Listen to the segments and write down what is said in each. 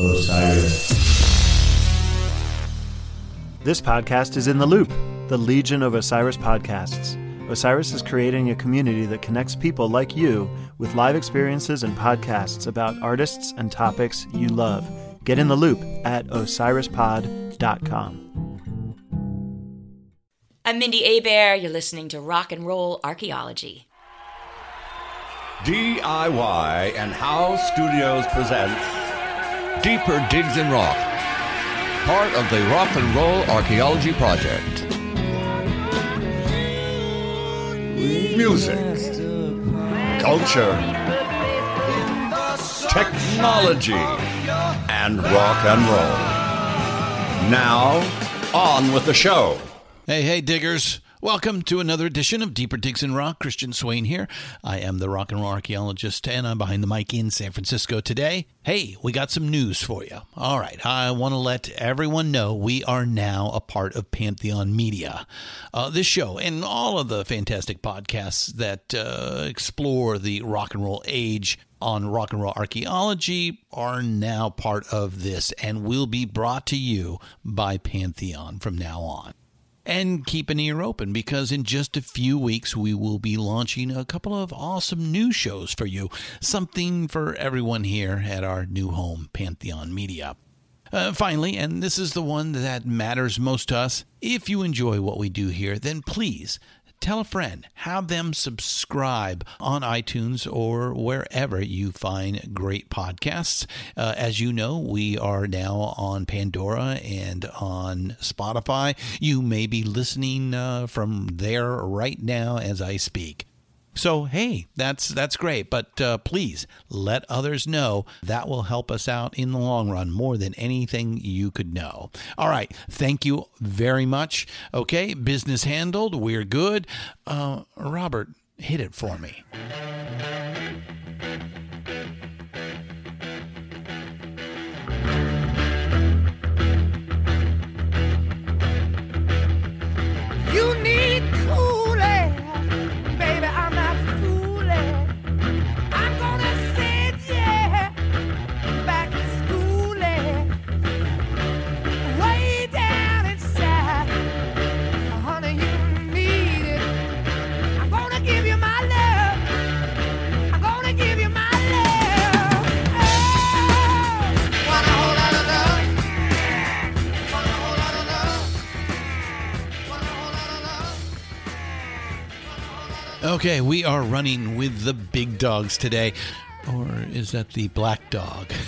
Osiris. This podcast is in the loop, the Legion of Osiris podcasts. Osiris is creating a community that connects people like you with live experiences and podcasts about artists and topics you love. Get in the loop at osirispod.com. I'm Mindi Abair. You're listening to Rock and Roll Archaeology. DIY and House Studios presents Deeper Digs in Rock, part of the Rock and Roll Archaeology Project. music, culture, technology, and rock and roll. Now, on with the show. Hey, hey, diggers. Welcome to another edition of Deeper Digs in Rock. Christian Swain here. I am the rock and roll archaeologist, and I'm behind the mic in San Francisco today. Hey, we got some news for you. All right, I want to let everyone know we are now a part of Pantheon Media. Uh, this show and all of the fantastic podcasts that uh, explore the rock and roll age on rock and roll archaeology are now part of this and will be brought to you by Pantheon from now on and keep an ear open because in just a few weeks we will be launching a couple of awesome new shows for you. Something for everyone here at our new home, Pantheon Media. Uh, finally, and this is the one that matters most to us, if you enjoy what we do here, then please tell a friend, have them subscribe on iTunes or wherever you find great podcasts. Uh, as you know, we are now on Pandora and on Spotify. You may be listening uh, from there right now as I speak. So hey, that's that's great, but uh, please let others know. That will help us out in the long run more than anything you could know. All right, thank you very much. Okay, business handled. We're good. Uh, Robert, hit it for me. You need Okay, we are running with the big dogs today. Or is that the black dog?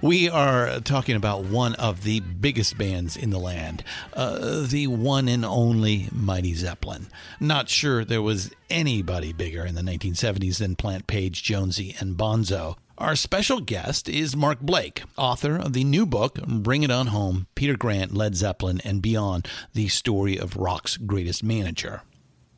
We are talking about one of the biggest bands in the land, uh, the one and only Mighty Zeppelin. Not sure there was anybody bigger in the 1970s than Plant Page, Jonesy, and Bonzo. Our special guest is Mark Blake, author of the new book, Bring It On Home Peter Grant, Led Zeppelin, and Beyond The Story of Rock's Greatest Manager.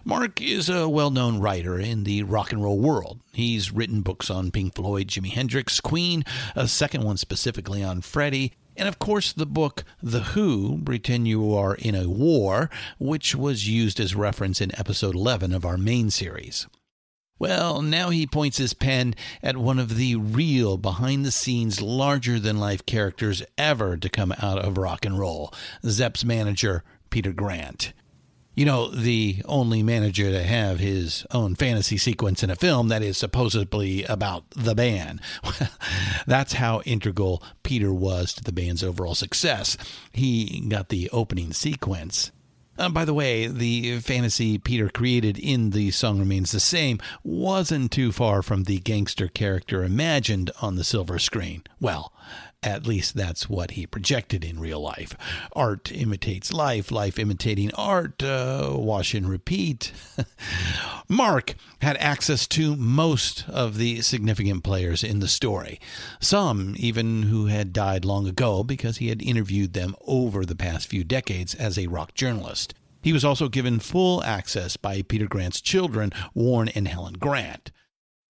Mark is a well known writer in the rock and roll world. He's written books on Pink Floyd, Jimi Hendrix, Queen, a second one specifically on Freddie, and of course the book The Who Pretend You Are in a War, which was used as reference in episode 11 of our main series. Well, now he points his pen at one of the real behind the scenes, larger than life characters ever to come out of rock and roll Zepp's manager, Peter Grant. You know, the only manager to have his own fantasy sequence in a film that is supposedly about the band. That's how integral Peter was to the band's overall success. He got the opening sequence. Uh, by the way, the fantasy Peter created in The Song Remains the Same wasn't too far from the gangster character imagined on the silver screen. Well, at least that's what he projected in real life. Art imitates life, life imitating art, uh, wash and repeat. Mark had access to most of the significant players in the story, some even who had died long ago because he had interviewed them over the past few decades as a rock journalist. He was also given full access by Peter Grant's children, Warren and Helen Grant.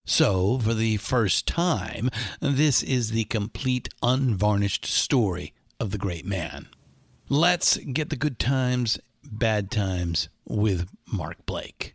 So, for the first time, this is the complete, unvarnished story of the great man. Let's get the good times, bad times with Mark Blake.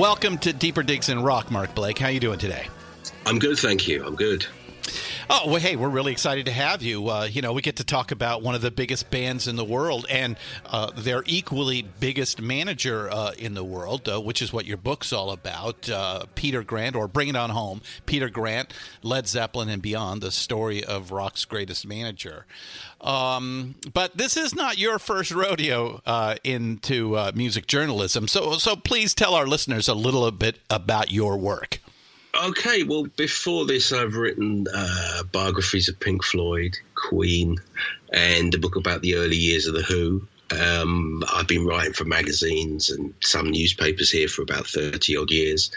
Welcome to Deeper Digs in Rock, Mark Blake. How you doing today? I'm good, thank you. I'm good. Oh, well, hey, we're really excited to have you. Uh, you know, we get to talk about one of the biggest bands in the world and uh, their equally biggest manager uh, in the world, uh, which is what your book's all about. Uh, Peter Grant, or Bring It On Home, Peter Grant, Led Zeppelin and Beyond, the story of rock's greatest manager. Um, but this is not your first rodeo uh, into music journalism, so so please tell our listeners a little bit about your work. Okay, well, before this, I've written uh, biographies of Pink Floyd, Queen, and a book about the early years of The Who. Um, I've been writing for magazines and some newspapers here for about thirty odd years,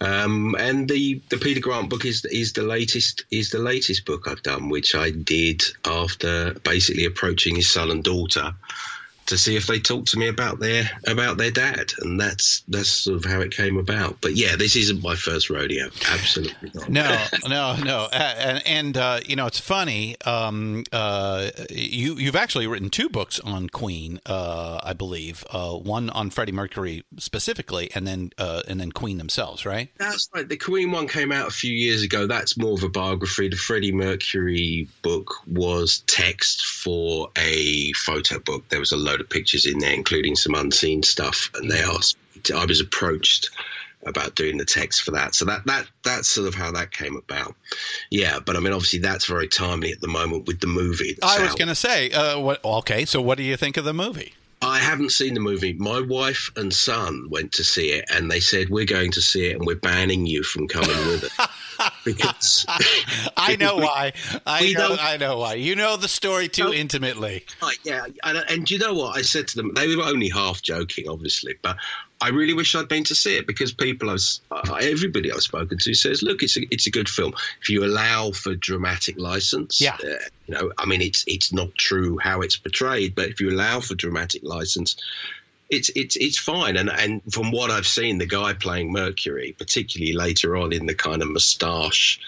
um, and the, the Peter Grant book is is the latest is the latest book I've done, which I did after basically approaching his son and daughter to see if they talked to me about their about their dad, and that's that's sort of how it came about. But yeah, this isn't my first rodeo. Absolutely not. No, no, no. And and uh, you know, it's funny. Um, uh, you you've actually written two books on Queen, uh, I believe. Uh, one on Freddie Mercury specifically, and then uh, and then Queen themselves, right? That's right. The Queen one came out a few years ago. That's more of a biography. The Freddie Mercury book was text for a photo book. There was a load of pictures in there, including some unseen stuff. And they asked, I was approached about doing the text for that. So that that that's sort of how that came about. Yeah, but I mean, obviously, that's very timely at the moment with the movie. I was going to say, uh, what? Okay, so what do you think of the movie? I haven't seen the movie. My wife and son went to see it, and they said we're going to see it, and we're banning you from coming with us because I know why. I We know. don't- I know why. You know the story too No. intimately. Right, yeah, and, and do you know what I said to them? They were only half joking, obviously, but I really wish I'd been to see it because people, I've, uh, everybody I've spoken to says, look, it's a, it's a good film if you allow for dramatic license. Yeah. uh, you know, I mean, it's it's not true how it's portrayed, but if you allow for dramatic license. It's it's it's fine, and and from what I've seen, the guy playing Mercury, particularly later on in the kind of moustache,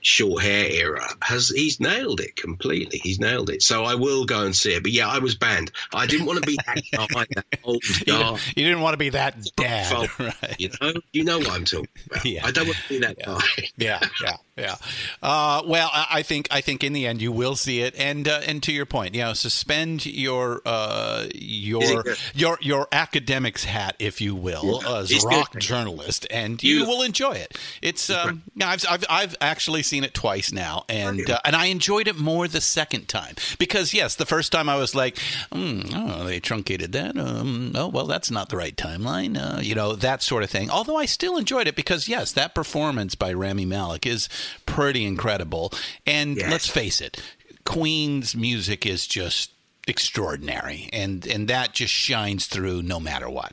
short hair era has he's nailed it completely. He's nailed it. So I will go and see it. But yeah, I was banned. I didn't want to be that guy, that old You, guy. didn't- you didn't want to be that dad, Fault, right? You know, you know what I'm talking about. Yeah. I don't want to be that guy. yeah, yeah, yeah. Uh, well, I think I think in the end you will see it, and uh, and to your point, you know, suspend your uh, your your your academics hat, if you will, Yeah, as rock good. journalist, and you You- will enjoy it. It's um, yeah, I've, I've I've actually seen it twice now, and uh, and I enjoyed it more the second time because yes, the first time I was like, mm, oh, they truncated that. Um, oh well, that's not the right timeline. Uh, you know that sort of thing. Although I still enjoyed it because yes, that performance by Rami Malek is pretty incredible. And Yes. let's face it, Queen's music is just extraordinary, and and that just shines through no matter what.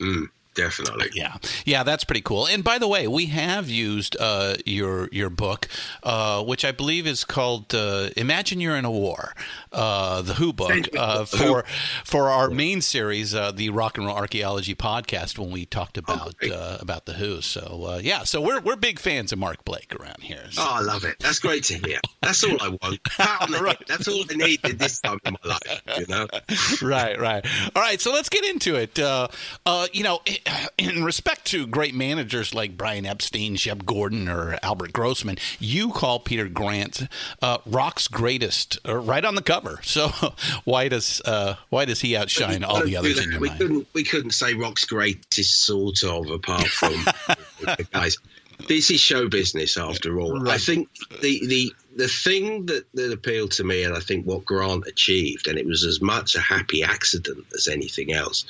Mm. Definitely. Yeah, yeah, that's pretty cool. And by the way, we have used uh, your your book, uh, which I believe is called uh, "Imagine You're in a War," uh, the Who book uh, for for our main series, uh, the Rock and Roll Archaeology podcast, when we talked about great. uh, about the Who. So uh, yeah, so we're we're big fans of Mark Blake around here. So- Oh, I love it. That's great to hear. That's all I want. Pat on the head. That's all I needed this time in my life. You know. right, right. All right, so let's get into it. Uh, uh, you know, in respect to great managers like Brian Epstein, Shep Gordon, or Albert Grossman, you call Peter Grant uh, rock's greatest, uh, right on the cover. So why does uh, why does he outshine all the others in your we mind? couldn't we couldn't say rock's greatest sort of apart from guys this is show business after all i think the the the thing that that appealed to me and i think what grant achieved and it was as much a happy accident as anything else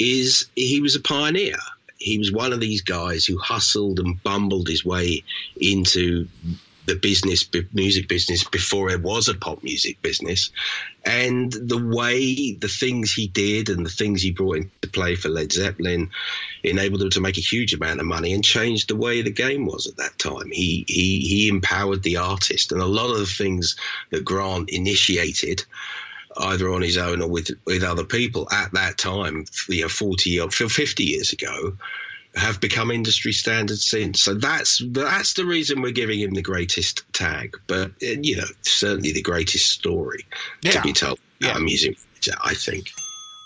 is he was a pioneer he was one of these guys who hustled and bumbled his way into the business, music business, before it was a pop music business. And the way, the things he did and the things he brought into play for Led Zeppelin enabled him to make a huge amount of money and changed the way the game was at that time. He, he, he empowered the artist. And a lot of the things that Grant initiated, either on his own or with, with other people at that time, you know, 40 or 50 years ago, have become industry standards since. So that's that's the reason we're giving him the greatest tag. But you know, certainly the greatest story Yeah. to be told. Yeah. I'm using, I think.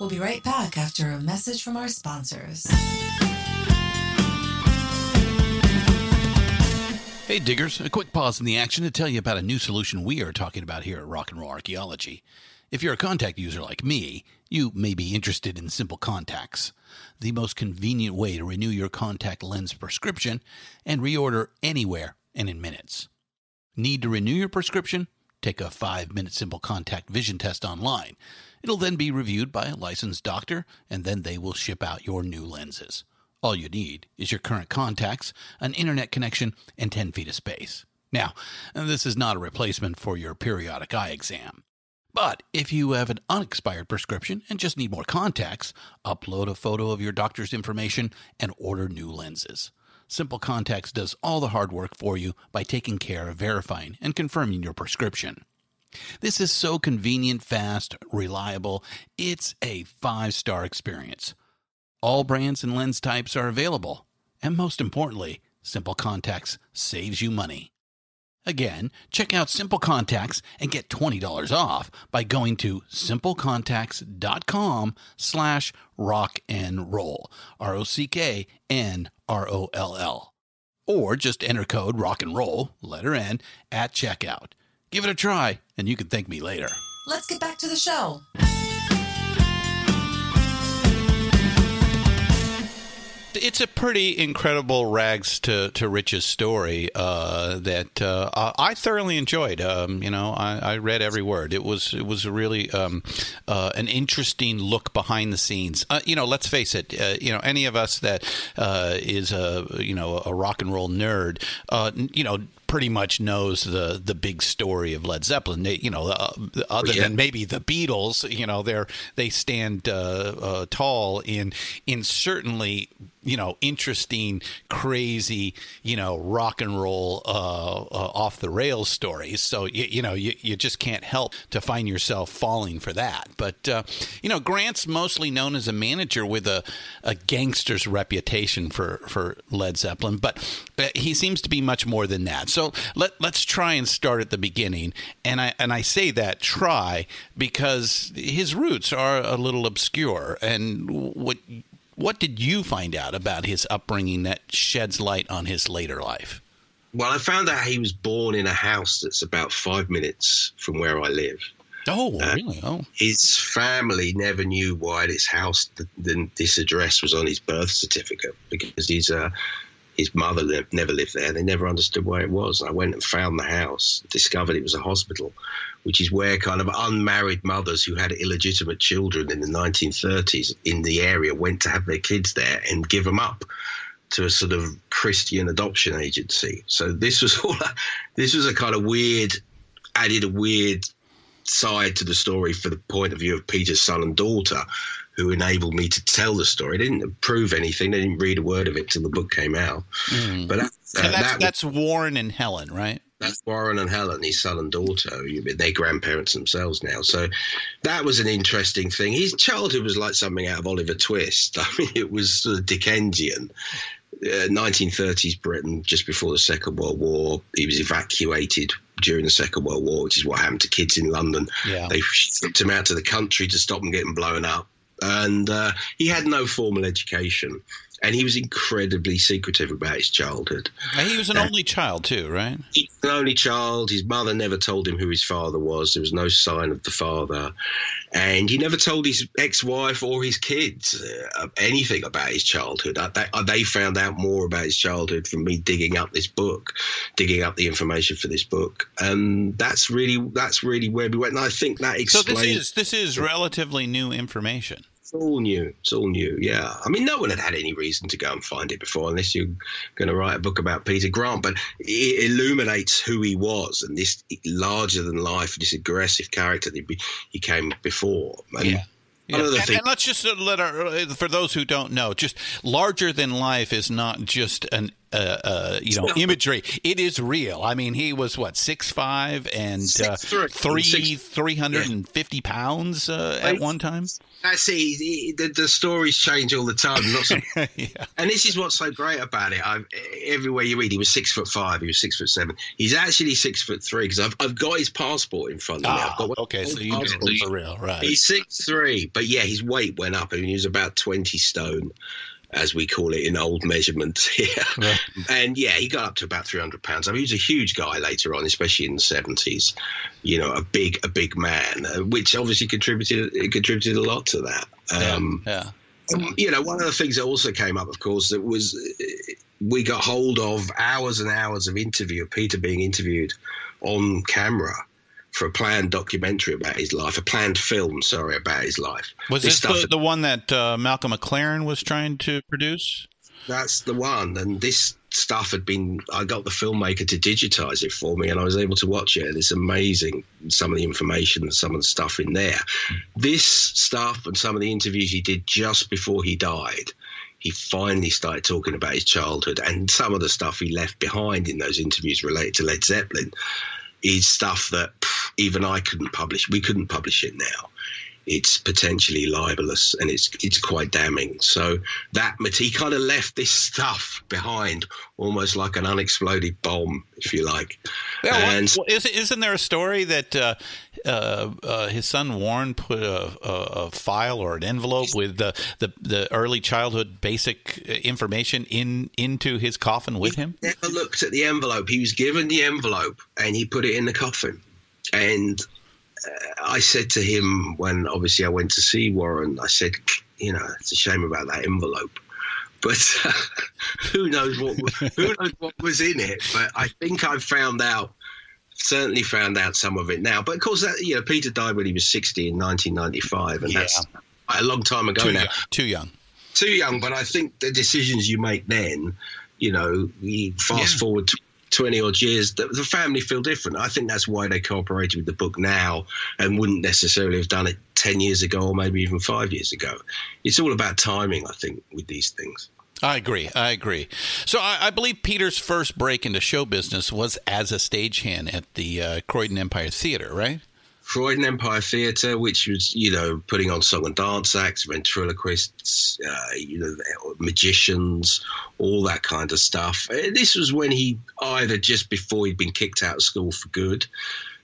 We'll be right back after a message from our sponsors. Hey, diggers, a quick pause in the action to tell you about a new solution we are talking about here at Rock and Roll Archaeology. If you're a contact user like me, you may be interested in Simple Contacts, the most convenient way to renew your contact lens prescription and reorder anywhere and in minutes. Need to renew your prescription? Take a five minute simple contact vision test online. It'll then be reviewed by a licensed doctor, and then they will ship out your new lenses. All you need is your current contacts, an internet connection, and 10 feet of space. Now, this is not a replacement for your periodic eye exam. But if you have an unexpired prescription and just need more contacts, upload a photo of your doctor's information and order new lenses. Simple Contacts does all the hard work for you by taking care of verifying and confirming your prescription. This is so convenient, fast, reliable. It's a five star experience. All brands and lens types are available. And most importantly, Simple Contacts saves you money. Again, check out Simple Contacts and get $20 off by going to simplecontacts.com slash rock and roll. R-O-C-K-N-R-O-L-L. Or just enter code rock and roll, letter N, at checkout. Give it a try and you can thank me later. Let's get back to the show. It's a pretty incredible rags to, to riches story uh, that uh, I thoroughly enjoyed. Um, you know, I, I read every word. It was it was a really um, uh, an interesting look behind the scenes. Uh, you know, let's face it. Uh, you know, any of us that uh, is a you know a rock and roll nerd, you know pretty much knows the the big story of Led Zeppelin. They, you know, uh, other Yeah. than maybe the Beatles, you know, they're they stand uh, uh, tall in in certainly you know interesting, crazy, you know, rock and roll uh, uh, off the rails stories. So you, you know, you, you just can't help to find yourself falling for that. But uh, you know, Grant's mostly known as a manager with a a gangster's reputation for for Led Zeppelin, but he seems to be much more than that. So let let's try and start at the beginning. And I and I say that try because his roots are a little obscure. And what what did you find out about his upbringing that sheds light on his later life? Well, I found out he was born in a house that's about five minutes from where I live. Oh, really? Oh, His family never knew why this house, th- th- this address was on his birth certificate because he's uh, his mother lived, never lived there. They never understood where it was. I went and found the house, discovered it was a hospital, which is where kind of unmarried mothers who had illegitimate children in the 1930s in the area went to have their kids there and give them up to a sort of Christian adoption agency. So this was all. A, this was a kind of weird, added a weird side to the story for the point of view of Peter's son and daughter, who enabled me to tell the story. They didn't prove anything. They didn't read a word of it till the book came out. But that, uh, that's that was- that's Warren and Helen, right? that's Warren and Helen, his son and daughter. They're grandparents themselves now. So that was an interesting thing. His childhood was like something out of Oliver Twist. I mean, it was sort of Dickensian. Uh, 1930s Britain, just before the Second World War. He was evacuated during the Second World War, which is what happened to kids in London. Yeah. They shipped him out to the country to stop them getting blown up. And uh, he had no formal education. And he was incredibly secretive about his childhood. And he was an only child too, right? He's an only child. His mother never told him who his father was. There was no sign of the father. And he never told his ex wife or his kids uh, anything about his childhood. Uh, they, uh, they found out more about his childhood from me digging up this book, digging up the information for this book. And that's really that's really where we went. And I think that explains. So this is this is relatively new information. It's all new. It's all new. Yeah. I mean, no one had had any reason to go and find it before, unless you're going to write a book about Peter Grant. But it illuminates who he was and this larger than life, this aggressive character that he came before. And Yeah. Yeah. One And, and let's just let our uh, for those who don't know, just larger than life is not just an uh, uh, you know imagery. It is real. I mean, he was what six five and uh, 6'3". three Six- three hundred and fifty pounds uh, at one time. That's it. He- The, the stories change all the time. Yeah. and this is what's so great about it. I've, everywhere you read, he was six foot five. He was six foot seven. He's actually six foot three because I've, I've got his passport in front of me. I've Ah, got one- okay, so you for real, right? He's six three, but yeah, his weight went up. I mean, he was about twenty stone, as we call it in old measurements here. And yeah, he got up to about three hundred pounds. I mean, he was a huge guy later on, especially in the seventies. You know, a big, a big man, uh, which obviously contributed it contributed a lot to that. Um, yeah. you know, one of the things that also came up, of course, that was uh, we got hold of hours and hours of interview of Peter being interviewed on camera for a planned documentary about his life, a planned film, sorry, about his life. Was this stuff the, the one that uh, Malcolm McLaren was trying to produce? That's the one. And this stuff had been, I got the filmmaker to digitize it for me and I was able to watch it. And it's amazing, some of the information and some of the stuff in there. This stuff and some of the interviews he did just before he died, he finally started talking about his childhood and some of the stuff he left behind in those interviews related to Led Zeppelin is stuff that even I couldn't publish. We couldn't publish it now. It's potentially libelous and it's it's quite damning. So that he kind of left this stuff behind, almost like an unexploded bomb, if you like. Yeah, and well, is, isn't there a story that uh, uh, uh, his son Warren put a, a, a file or an envelope with the, the the early childhood basic uh, information in into his coffin with him? never looked at the envelope. He was given the envelope and he put it in the coffin. And uh, I said to him when obviously I went to see Warren, I said, you know, it's a shame about that envelope. But uh, who knows what who knows what was in it? But I think I've found out. Certainly found out some of it now. But of course, that you know, Peter died when he was sixty in 1995, and that's a long time ago Too now young. Too young. too young, but I think the decisions you make then, you know, you fast Yeah. forward tw- 20 odd years, the, the family feel different. I think that's why they cooperated with the book now and wouldn't necessarily have done it 10 years ago or maybe even five years ago. It's all about timing, I think, with these things. I agree. I agree. So I, I believe Peter's first break into show business was as a stagehand at the uh, Croydon Empire Theater, right? Croydon Empire Theatre, which was, you know, putting on song and dance acts, ventriloquists, uh, you know, magicians, all that kind of stuff. Uh, This was when he either just before he'd been kicked out of school for good.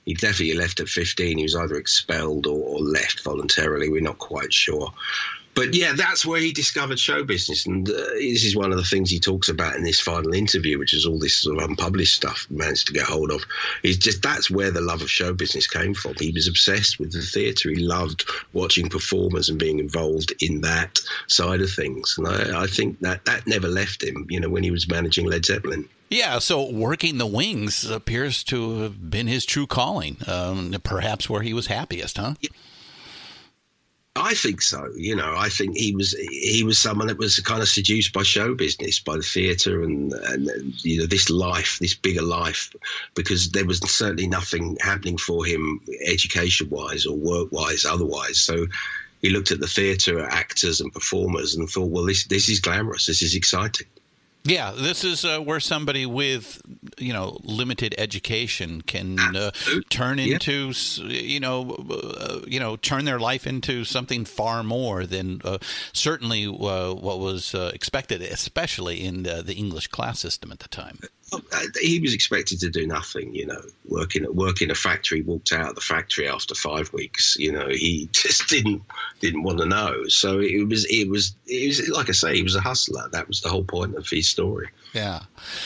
He definitely left at 15. He was either expelled or, or left voluntarily. We're not quite sure. But yeah, that's where he discovered show business. And uh, this is one of the things he talks about in this final interview, which is all this sort of unpublished stuff managed to get hold of. Is just that's where the love of show business came from. He was obsessed with the theatre. He loved watching performers and being involved in that side of things. And I, I think that that never left him, you know, when he was managing Led Zeppelin. Yeah, so working the wings appears to have been his true calling, um, perhaps where he was happiest, huh? I think so. You know, I think he was he was someone that was kind of seduced by show business, by the theatre, and and you know this life, this bigger life, because there was certainly nothing happening for him education wise or work wise otherwise. So he looked at the theatre, actors and performers, and thought, well, this this is glamorous, this is exciting. Yeah, this is uh, where somebody with you know limited education can uh, turn into you know uh, you know turn their life into something far more than uh, certainly uh, what was uh, expected, especially in the, the English class system at the time. Uh, He was expected to do nothing, you know, work in, work in a factory, walked out of the factory after five weeks. You know, he just didn't didn't want to know. So it was it was it was like I say, he was a hustler. That was the whole point of his story. Yeah.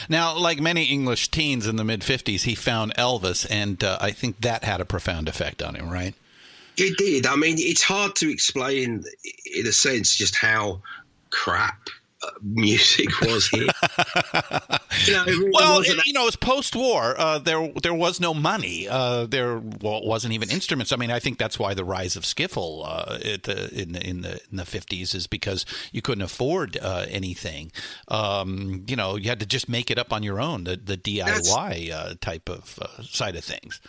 Now, like many English teens in the mid '50s, he found Elvis, and uh, I think that had a profound effect on him, right? It did. I mean, it's hard to explain, in a sense, just how crap music was here. you know, really Well, it- you know, it was post-war. Uh, there, there was no money. Uh, there well, wasn't even instruments. I mean, I think that's why the rise of skiffle uh, the, in the in the in the fifties is because you couldn't afford uh, anything. Um, you know, you had to just make it up on your own. The the DIY uh, type of uh, side of things.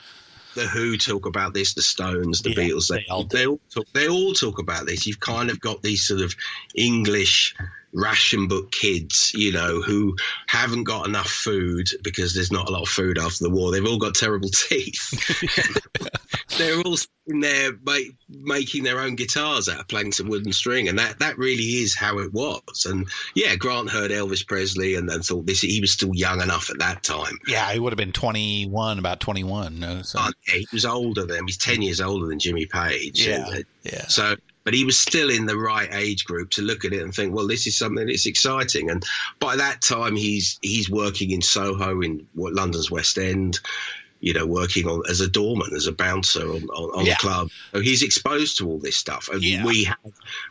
the Who talk about this, the Stones, the Yeah, Beatles. They, they all they all talk. They all talk about this. You've kind of got these sort of English ration book kids, you know, who haven't got enough food because there's not a lot of food after the war. They've all got terrible teeth. They're all sitting there ma- making their own guitars out of planks and wooden string, and that that really is how it was. And yeah, Grant heard Elvis Presley and, and thought this he was still young enough at that time. Yeah, he would have been 21, about 21. uh, So, Uh, yeah, he was older than he's ten years older than Jimmy Page. Yeah, And, uh, yeah. So, but he was still in the right age group to look at it and think, well, this is something that's exciting. And by that time, he's he's working in Soho in London's West End. You know, working on as a doorman, as a bouncer on, on, on Yeah. the club. So he's exposed to all this stuff, and Yeah. we had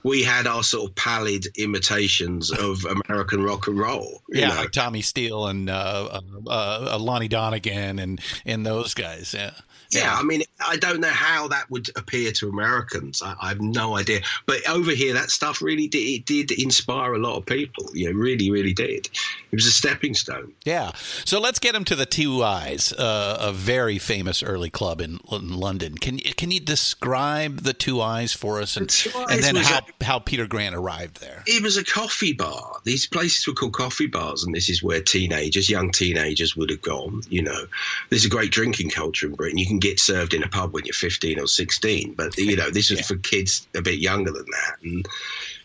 we had our sort of pallid imitations of American rock and roll. you yeah, know. like Tommy Steele and uh, uh, uh, Lonnie Donegan and, and those guys. Yeah. Yeah, I mean, I don't know how that would appear to Americans. I, I have no idea. But over here, that stuff really did it did inspire a lot of people. You know, really, really did. It was a stepping stone. Yeah. So let's get him to the 2i's, uh, a very famous early club in, in London. Can you can you describe the 2i's for us, and, The and then how a- how Peter Grant arrived there? It was a coffee bar. These places were called coffee bars, and this is where teenagers, young teenagers, would have gone. You know, there's a great drinking culture in Britain. You can get served in a pub when you're 15 or 16, but you know, this was for kids a bit younger than that, and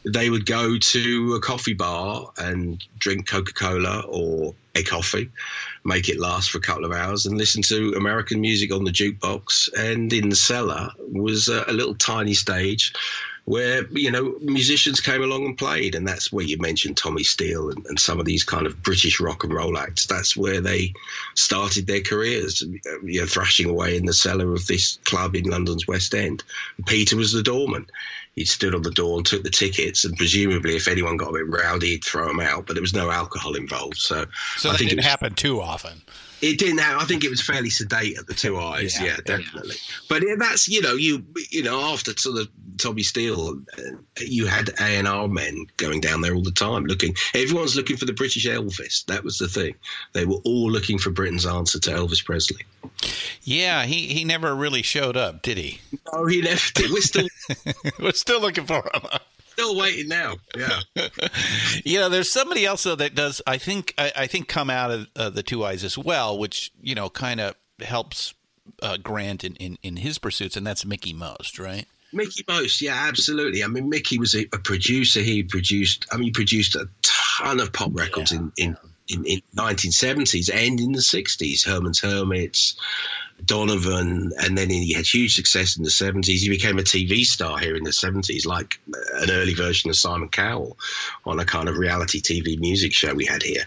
they would go to a coffee bar and drink Coca Cola or a coffee, make it last for a couple of hours, and listen to American music on the jukebox. And in the cellar was a, a little tiny stage where you know musicians came along and played, and that's where you mentioned Tommy Steele and, and some of these kind of British rock and roll acts. That's where they started their careers, you know, thrashing away in the cellar of this club in London's West End. Peter was the doorman. He stood on the door and took the tickets, and presumably, if anyone got a bit rowdy, he'd throw them out. But there was no alcohol involved, so So I that think it didn't was, happen too often. It didn't. Have, I think it was fairly sedate at the 2i's. Yeah, Yeah, yeah. definitely. But yeah, that's you know you you know after sort of Tommy Steele, uh, you had A and R men going down there all the time, looking. Everyone's looking for the British Elvis. That was the thing. They were all looking for Britain's answer to Elvis Presley. Yeah, he, he never really showed up, did he? Oh, he left it. We're still We're still looking for him. Still waiting now. Yeah. you know, there's somebody else though that does. I think I, I think come out of uh, the 2i's as well, which you know kind of helps uh, Grant in, in in his pursuits, and that's Mickie Most, right? Mickie Most, yeah, absolutely. I mean, Mickie was a, a producer. He produced, I mean, he produced a ton of pop records in, in, in, in 1970s and in the 60s. Herman's Hermits, Donovan, and then he had huge success in the 70s. He became a TV star here in the 70s, like an early version of Simon Cowell on a kind of reality TV music show we had here.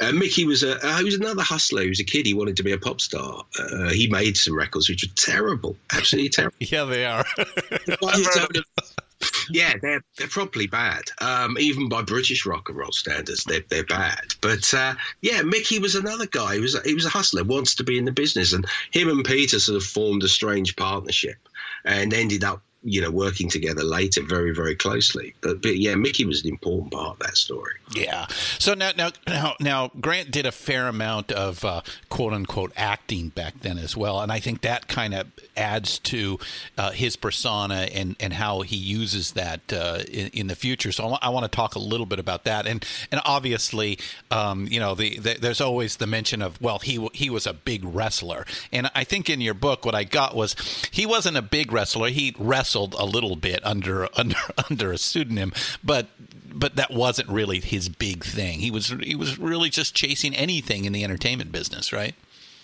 Uh, Mickie was a uh, he was another hustler. He was a kid. He wanted to be a pop star. Uh, he made some records which were terrible, absolutely terrible. Yeah, they are. yeah, they're they're properly bad. Um, even by British rock and roll standards, they're they're bad. But uh, yeah, Mickie was another guy. He was he was a hustler, wants to be in the business, and him and Peter sort of formed a strange partnership, and ended up you know working together later very very closely. But but yeah, Mickie was an important part of that story. Yeah. So now, now, now, now, Grant did a fair amount of uh, quote unquote acting back then as well, and I think that kind of adds to uh, his persona and, and how he uses that uh, in, in the future. So I want to talk a little bit about that, and and obviously, um, you know, the, the there's always the mention of well, he he was a big wrestler, and I think in your book, what I got was he wasn't a big wrestler. He wrestled a little bit under under under a pseudonym, but but that wasn't really his big thing. He was he was really just chasing anything in the entertainment business, right?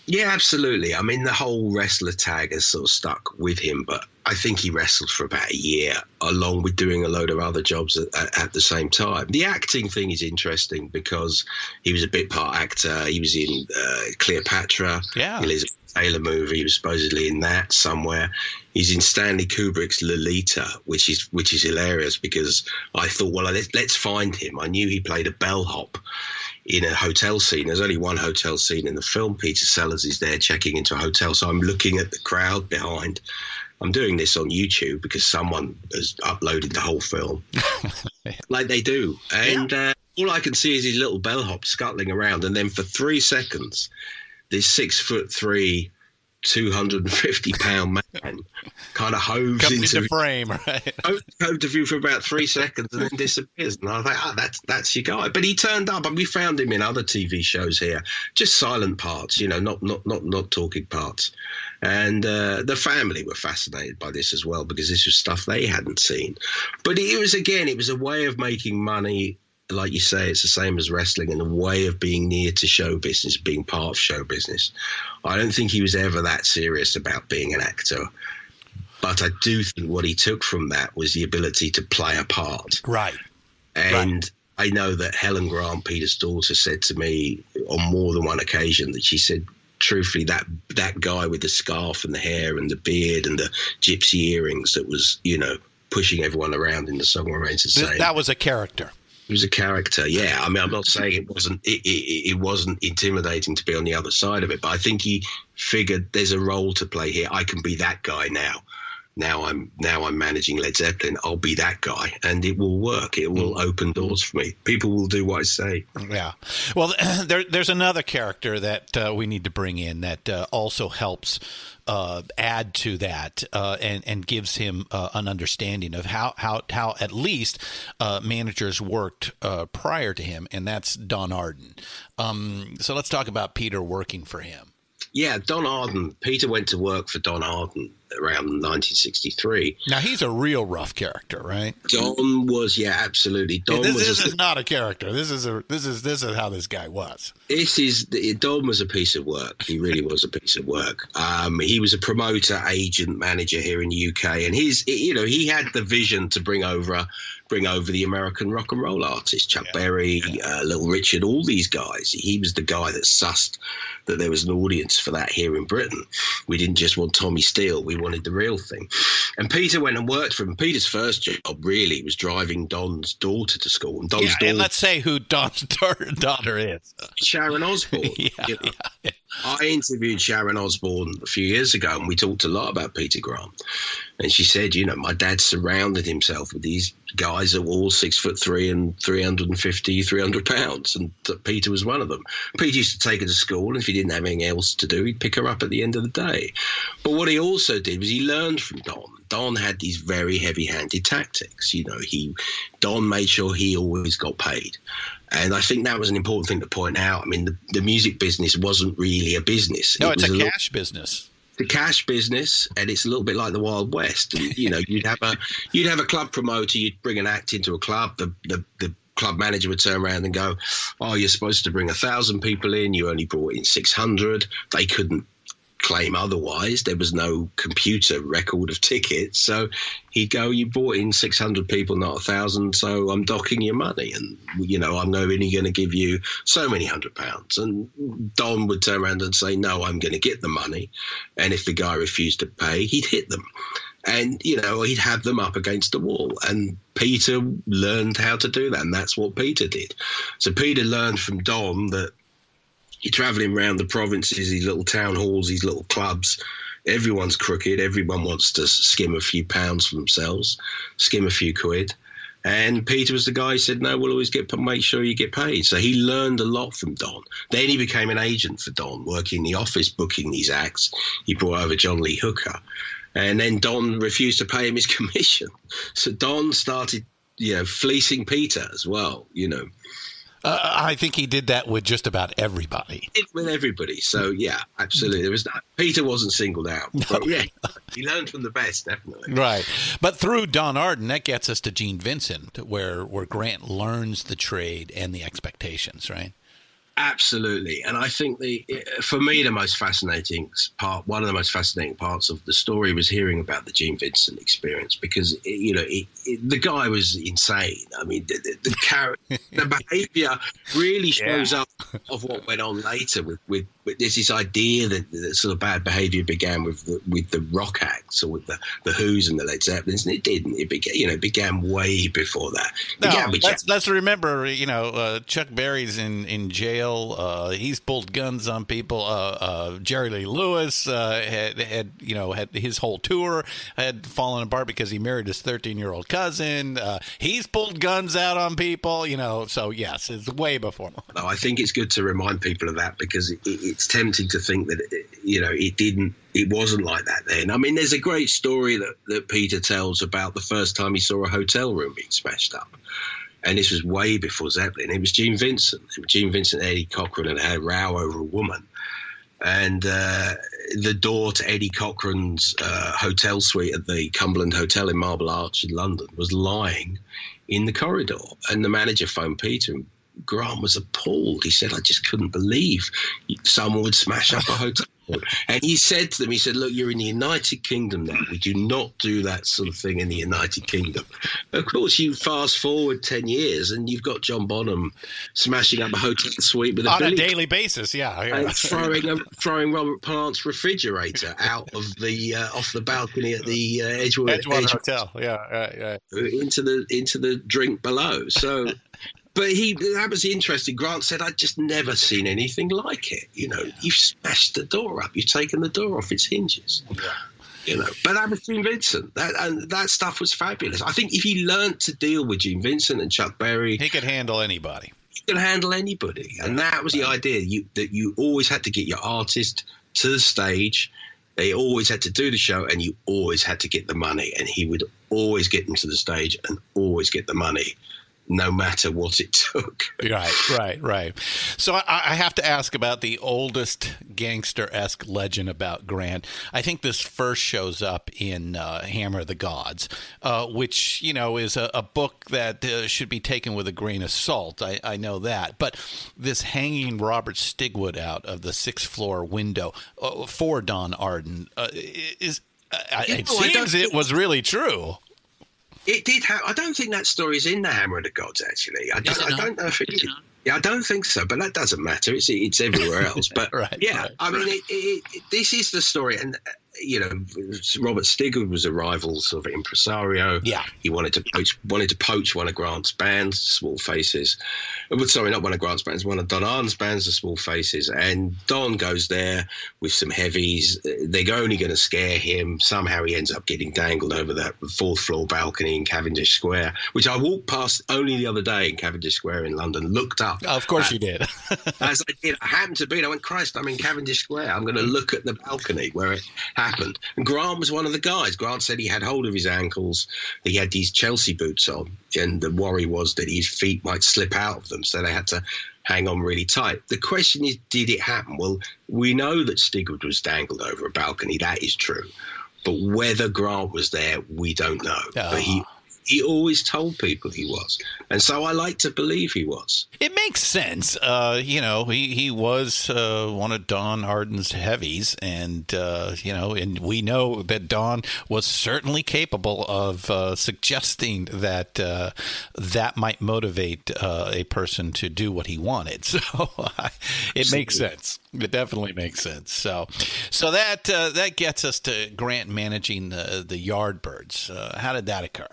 Yeah, absolutely. I mean, the whole wrestler tag has sort of stuck with him, but I think he wrestled for about a year, along with doing a load of other jobs at, at, at the same time. The acting thing is interesting because he was a bit part actor. He was in uh, Cleopatra, Yeah. Elizabeth Taylor movie. He was supposedly in that somewhere. He's in Stanley Kubrick's Lolita, which is which is hilarious because I thought, well, let's, let's find him. I knew he played a bellhop in a hotel scene. There's only one hotel scene in the film. Peter Sellers is there checking into a hotel. So I'm looking at the crowd behind. I'm doing this on YouTube because someone has uploaded the whole film, like they do. And uh, all I can see is his little bellhop scuttling around. And then for three seconds, this six foot three 250 pound man kind of hoves Comes into into frame, right? hoves to view for about three seconds and then disappears. And I thought, oh, that's that's your guy. But he turned up, and we found him in other TV shows here, just silent parts, you know, not not not not talking parts. And uh, the family were fascinated by this as well because this was stuff they hadn't seen. But it was again, it was a way of making money like you say, it's the same as wrestling and a way of being near to show business, being part of show business. I don't think he was ever that serious about being an actor. But I do think what he took from that was the ability to play a part. Right. And I know that Helen Grant, Peter's daughter, said to me on more than one occasion that she said, truthfully, that that guy with the scarf and the hair and the beard and the gypsy earrings that was, you know, pushing everyone around in the song remains the same. that was a character. He was a character, yeah. I mean, I'm not saying it wasn't it, it, it wasn't intimidating to be on the other side of it, but I think he figured there's a role to play here. I can be that guy now. Now I'm now I'm managing Led Zeppelin. I'll be that guy, and it will work. It will open doors for me. People will do what I say. Yeah. Well, there, there's another character that uh, we need to bring in that uh, also helps uh, add to that uh, and and gives him uh, an understanding of how how how at least uh, managers worked uh, prior to him, and that's Don Arden. Um, so let's talk about Peter working for him. Yeah, Don Arden. Peter went to work for Don Arden around 1963. Now he's a real rough character, right? Don was, yeah, absolutely. Don this, was. this a- is not a character. This is a this is this is how this guy was. this is Don was a piece of work. He really was a piece of work. Um, he was a promoter, agent, manager here in the UK, and his, you know, he had the vision to bring over, bring over the American rock and roll artists, Chuck Berry, uh, Little Richard, all these guys. He was the guy that sussed that there was an audience for that here in Britain. We didn't just want Tommy Steele; we wanted the real thing. And Peter went and worked for him. Peter's first job really was driving Don's daughter to school, and Don's Yeah, daughter. and let's say who Don's daughter, daughter is. Sharon Osbourne. Yeah, you know. I interviewed Sharon Osbourne a few years ago, and we talked a lot about Peter Grant. And she said, you know, my dad surrounded himself with these guys that were all six foot three and 350, 300 pounds. And that Peter was one of them. Peter used to take her to school, and if he didn't have anything else to do, he'd pick her up at the end of the day. But what he also did was he learned from Don. Don had these very heavy handed tactics. You know, he, Don made sure he always got paid. And I think that was an important thing to point out. I mean, the, the music business wasn't really a business. No, It it's was a little- cash business. the cash business, and it's a little bit like the Wild West. And, you know, you'd have a you'd have a club promoter, you'd bring an act into a club. The the, the club manager would turn around and go, "Oh, you're supposed to bring a thousand people in. You only brought in six hundred. They couldn't claim otherwise. There was no computer record of tickets. So he'd go, You brought in 600 people, not a thousand. So I'm docking your money. And, you know, I'm only going to give you so many hundred pounds. And Don would turn around and say, No, I'm going to get the money. And if the guy refused to pay, he'd hit them. And, you know, he'd have them up against the wall. And Peter learned how to do that. And that's what Peter did. So Peter learned from Don that you're traveling around the provinces, these little town halls, these little clubs. Everyone's crooked. Everyone wants to skim a few pounds for themselves, skim a few quid. And Peter was the guy who said, "No, we'll always get make sure you get paid." So he learned a lot from Don. Then he became an agent for Don, working in the office, booking these acts. He brought over John Lee Hooker, and then Don refused to pay him his commission. So Don started, you know, fleecing Peter as well. You know, Uh, I think he did that with just about everybody. did with everybody. So yeah, absolutely. There was not, Peter wasn't singled out, but yeah, he learned from the best, definitely. Right. But through Don Arden, that gets us to Gene Vincent, where, where Grant learns the trade and the expectations, right? Absolutely, and I think the uh, for me the most fascinating part, one of the most fascinating parts of the story was hearing about the Gene Vincent experience because you know it, it, the guy was insane. I mean, the the, the, char- the behavior really shows up of what went on later with with, with there's this idea that, that sort of bad behavior began with the, with the rock acts or with the the Who's and the Led Zeppelins, and it didn't. It began you know began way before that. It No, let's, let's remember, you know, uh, Chuck Berry's in, in jail. Uh, he's pulled guns on people. Uh, uh, Jerry Lee Lewis uh, had, had, you know, had his whole tour had fallen apart because he married his 13 year old cousin. Uh, he's pulled guns out on people, you know. So, yes, it's way before. No, I think it's good to remind people of that because it, it, it's tempting to think that it, you know it didn't it wasn't like that then. I mean there's a great story that, that peter tells about the first time he saw a hotel room being smashed up. And this was way before zeppelin. It was gene vincent gene vincent and eddie cochran had had a row over a woman. And uh, the door to Eddie Cochran's uh, hotel suite at the Cumberland Hotel in Marble Arch in London was lying in the corridor. And the manager phoned Peter, and Grant was appalled. He said, I just couldn't believe someone would smash up a hotel. And he said to them, he said, Look, you're in the United Kingdom now. We do not do that sort of thing in the United Kingdom. Of course, you fast forward 10 years and you've got John Bonham smashing up a hotel suite with a On a daily basis, yeah. and throwing a, throwing Robert Plant's refrigerator out of the uh, off the balcony at the uh, Edgewood, Edgewater Hotel, yeah, yeah, yeah. into the into the drink below. So, but he that was interesting. Grant said, "I'd just never seen anything like it. You know, you've smashed the door up, you've taken the door off its hinges." You know, but that was Gene Vincent. That and that stuff was fabulous. I think if he learned to deal with Gene Vincent and Chuck Berry, He could handle anybody. can handle anybody. And that was the idea you, that you always had to get your artist to the stage. They always had to do the show, and you always had to get the money. And he would always get them to the stage and always get the money, no matter what it took. Right, right, right. So I, I have to ask about the oldest gangster esque legend about Grant. I think this first shows up in uh, Hammer of the Gods, uh, which, you know, is a, a book that uh, should be taken with a grain of salt. I, I know that. But this hanging Robert Stigwood out of the sixth floor window uh, for Don Arden uh, is. Uh, You it know, I don't seems it was really true. It did have. I don't think that story's in the Hammer of the Gods. Actually, I don't, I don't know if it Is is. it? Yeah, I don't think so, but that doesn't matter. It's it's everywhere else. But Right, yeah, right, I mean, it, it, it, this is the story, and you know, Robert Stigwood was a rival sort of impresario. Yeah. he wanted to poach wanted to poach one of Grant's bands, Small Faces. Uh, well, sorry, not one of Grant's bands, one of Don Arden's bands, the Small Faces. And Don goes there with some heavies. Uh, They're only going to scare him. Somehow he ends up getting dangled over that fourth floor balcony in Cavendish Square, which I walked past only the other day in Cavendish Square in London. Looked up Of course you did. as I did. I happened to be. I went, Christ, I'm in Cavendish Square. I'm going to look at the balcony where it happened. And Grant was one of the guys. Grant said he had hold of his ankles. He had these Chelsea boots on, and the worry was that his feet might slip out of them, so they had to hang on really tight. The question is, did it happen? Well, we know that Stigwood was dangled over a balcony. That is true. But whether Grant was there, we don't know. But he ah. He always told people he was, and so I like to believe he was. It makes sense. Uh, you know, he he was uh, one of Don Arden's heavies, and uh, you know, and we know that Don was certainly capable of uh, suggesting that uh, that might motivate uh, a person to do what he wanted. So it makes sense. It definitely makes sense. So, so that uh, that gets us to Grant managing the the Yardbirds. Uh, how did that occur?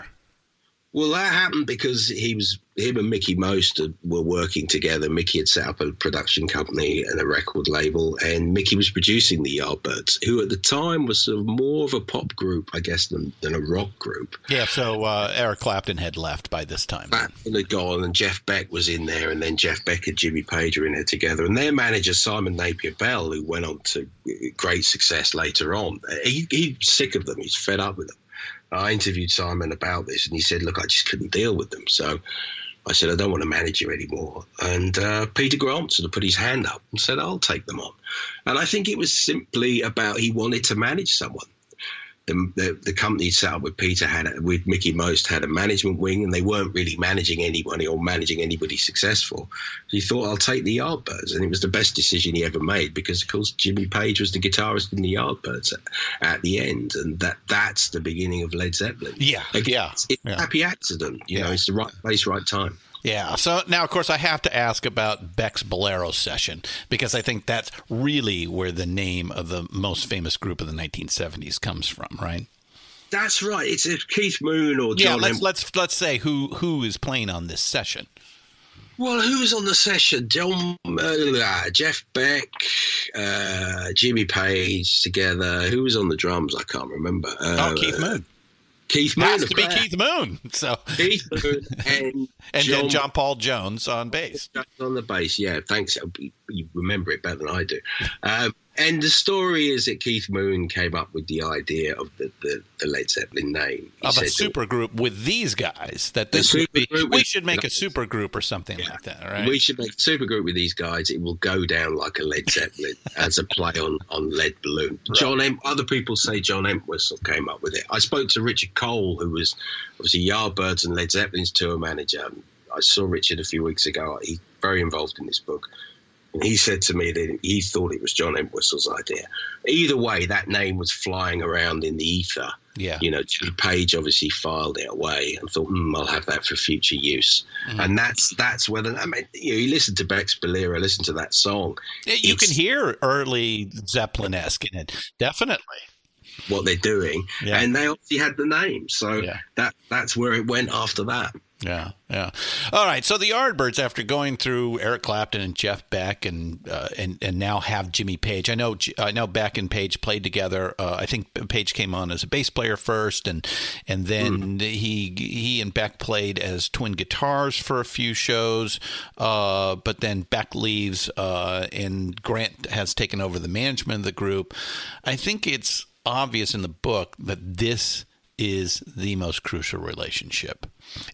Well, that happened because he was him and Mickie Most were working together. Mickie had set up a production company and a record label, and Mickie was producing the Yardbirds, who at the time was sort of more of a pop group, I guess, than, than a rock group. Yeah. So uh, Eric Clapton had left by this time. Back had gone, and Jeff Beck was in there, and then Jeff Beck and Jimmy Page were in there together. And their manager Simon Napier Bell, who went on to great success later on, he, he's sick of them. He's fed up with them. I interviewed Simon about this, and he said, "Look, I just couldn't deal with them." So I said, "I don't want to manage you anymore." And uh, Peter Grant sort of put his hand up and said, "I'll take them on." And I think it was simply about he wanted to manage someone. The, the, the company set up with Peter had with Mickie Most had a management wing, and they weren't really managing anybody or managing anybody successful. He thought, "I'll take the Yardbirds," and it was the best decision he ever made because, of course, Jimmy Page was the guitarist in the Yardbirds at, at the end, and that that's the beginning of Led Zeppelin. Yeah, Again, yeah, it's, it's yeah. happy accident. You know, it's the right place, right time. Yeah. So now, of course, I have to ask about Beck's Bolero session because I think that's really where the name of the most famous group of the 1970s comes from, right? That's right. It's Keith Moon or yeah. John. Let's let's let's say who who is playing on this session. Well, who was on the session? John, uh, Jeff Beck, uh, Jimmy Page together. Who was on the drums? I can't remember. Uh, oh, Keith Moon. Keith Moon. Has to be. Keith Moon. So Keith Moon and, and John, then John Paul Jones on bass. on the bass. Yeah, thanks. You remember it better than I do. Um, and the story is that Keith Moon came up with the idea of the, the, the Led Zeppelin name. He Of a said that- group with these guys. That this would be, supergroup we should make a super group or something like that, right? We should make a super group with these guys. It will go down like a Led Zeppelin as a play on, on Lead Balloon. John M. Other people say John Entwistle came up with it. I spoke to Richard Cole, who was obviously Yardbirds and Led Zeppelin's tour manager. I saw Richard a few weeks ago. He's very involved in this book. He said to me that he thought it was John Entwistle's idea. Either way, that name was flying around in the ether. yeah. You know, Page obviously filed it away and thought, hmm, I'll have that for future use. Mm-hmm. And that's that's whether I mean, you know, you listen to Beck's Bolero, listen to that song, Yeah, you it's- can hear early Zeppelin esque in it. Definitely. what they're doing, Yeah. and they obviously had the name, so Yeah. that that's where it went after that. Yeah, yeah. All right. So the Yardbirds, after going through Eric Clapton and Jeff Beck, and uh, and and now have Jimmy Page. I know I know Beck and Page played together. Uh, I think Page came on as a bass player first, and and then he he and Beck played as twin guitars for a few shows. Uh, but then Beck leaves, uh, and Grant has taken over the management of the group. I think it's obvious in the book that this is the most crucial relationship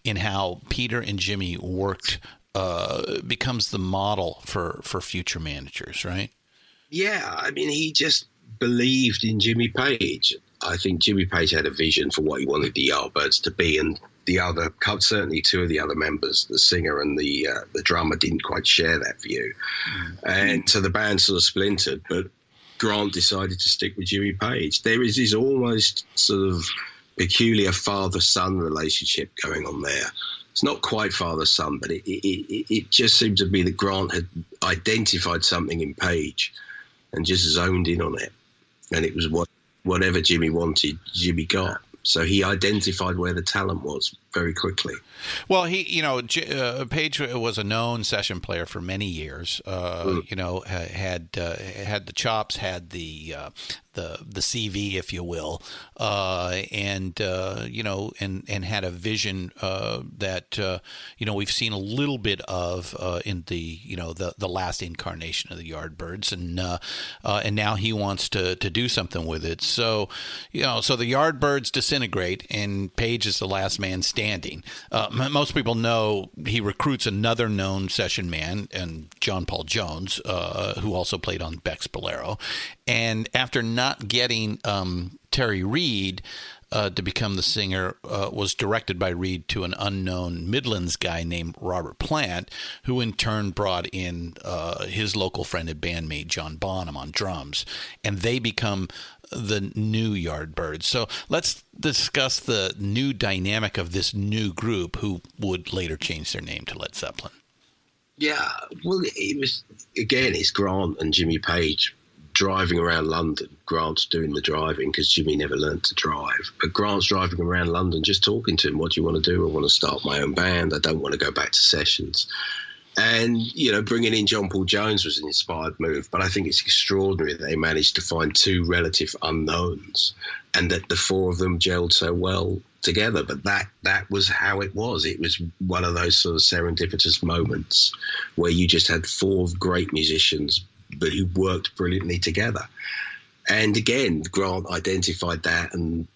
in how Peter and Jimmy worked uh, becomes the model for, for future managers, right? Yeah, I mean, he just believed in Jimmy Page. I think Jimmy Page had a vision for what he wanted the Yardbirds to be, and the other, certainly two of the other members, the singer and the uh, the drummer, didn't quite share that view, and so the band sort of splintered. But Grant decided to stick with Jimmy Page. There is this almost sort of peculiar father son relationship going on there. It's not quite father son, but it, it, it, just seemed to be that Grant had identified something in Page and just zoned in on it. And it was what whatever Jimmy wanted, Jimmy got. So he identified where the talent was very quickly. Well, he, you know, J- uh, Page was a known session player for many years. Uh, You know, had uh, had the chops, had the uh, the the CV, if you will, uh, and uh, you know, and and had a vision uh, that uh, you know we've seen a little bit of uh, in the you know the the last incarnation of the Yardbirds, and uh, uh, and now he wants to to do something with it. So you know, so the Yardbirds disintegrate, and Page is the last man standing. Uh, most people know he recruits another known session man, and John Paul Jones, uh, who also played on Beck's Bolero. And after not getting um, Terry Reid uh, to become the singer, uh, was directed by Reid to an unknown Midlands guy named Robert Plant, who in turn brought in uh, his local friend and bandmate John Bonham on drums, and they become the new Yardbirds. So let's discuss the new dynamic of this new group, who would later change their name to Led Zeppelin. Yeah, well, it was again. It's Grant and Jimmy Page driving around London. Grant's doing the driving because Jimmy never learned to drive. But Grant's driving around London, just talking to him. What do you want to do? I want to start my own band. I don't want to go back to sessions. And you know, bringing in John Paul Jones was an inspired move. But I think it's extraordinary that they managed to find two relative unknowns, and that the four of them gelled so well together. But that that was how it was. It was one of those sort of serendipitous moments where you just had four great musicians, but who worked brilliantly together. And again, Grant identified that and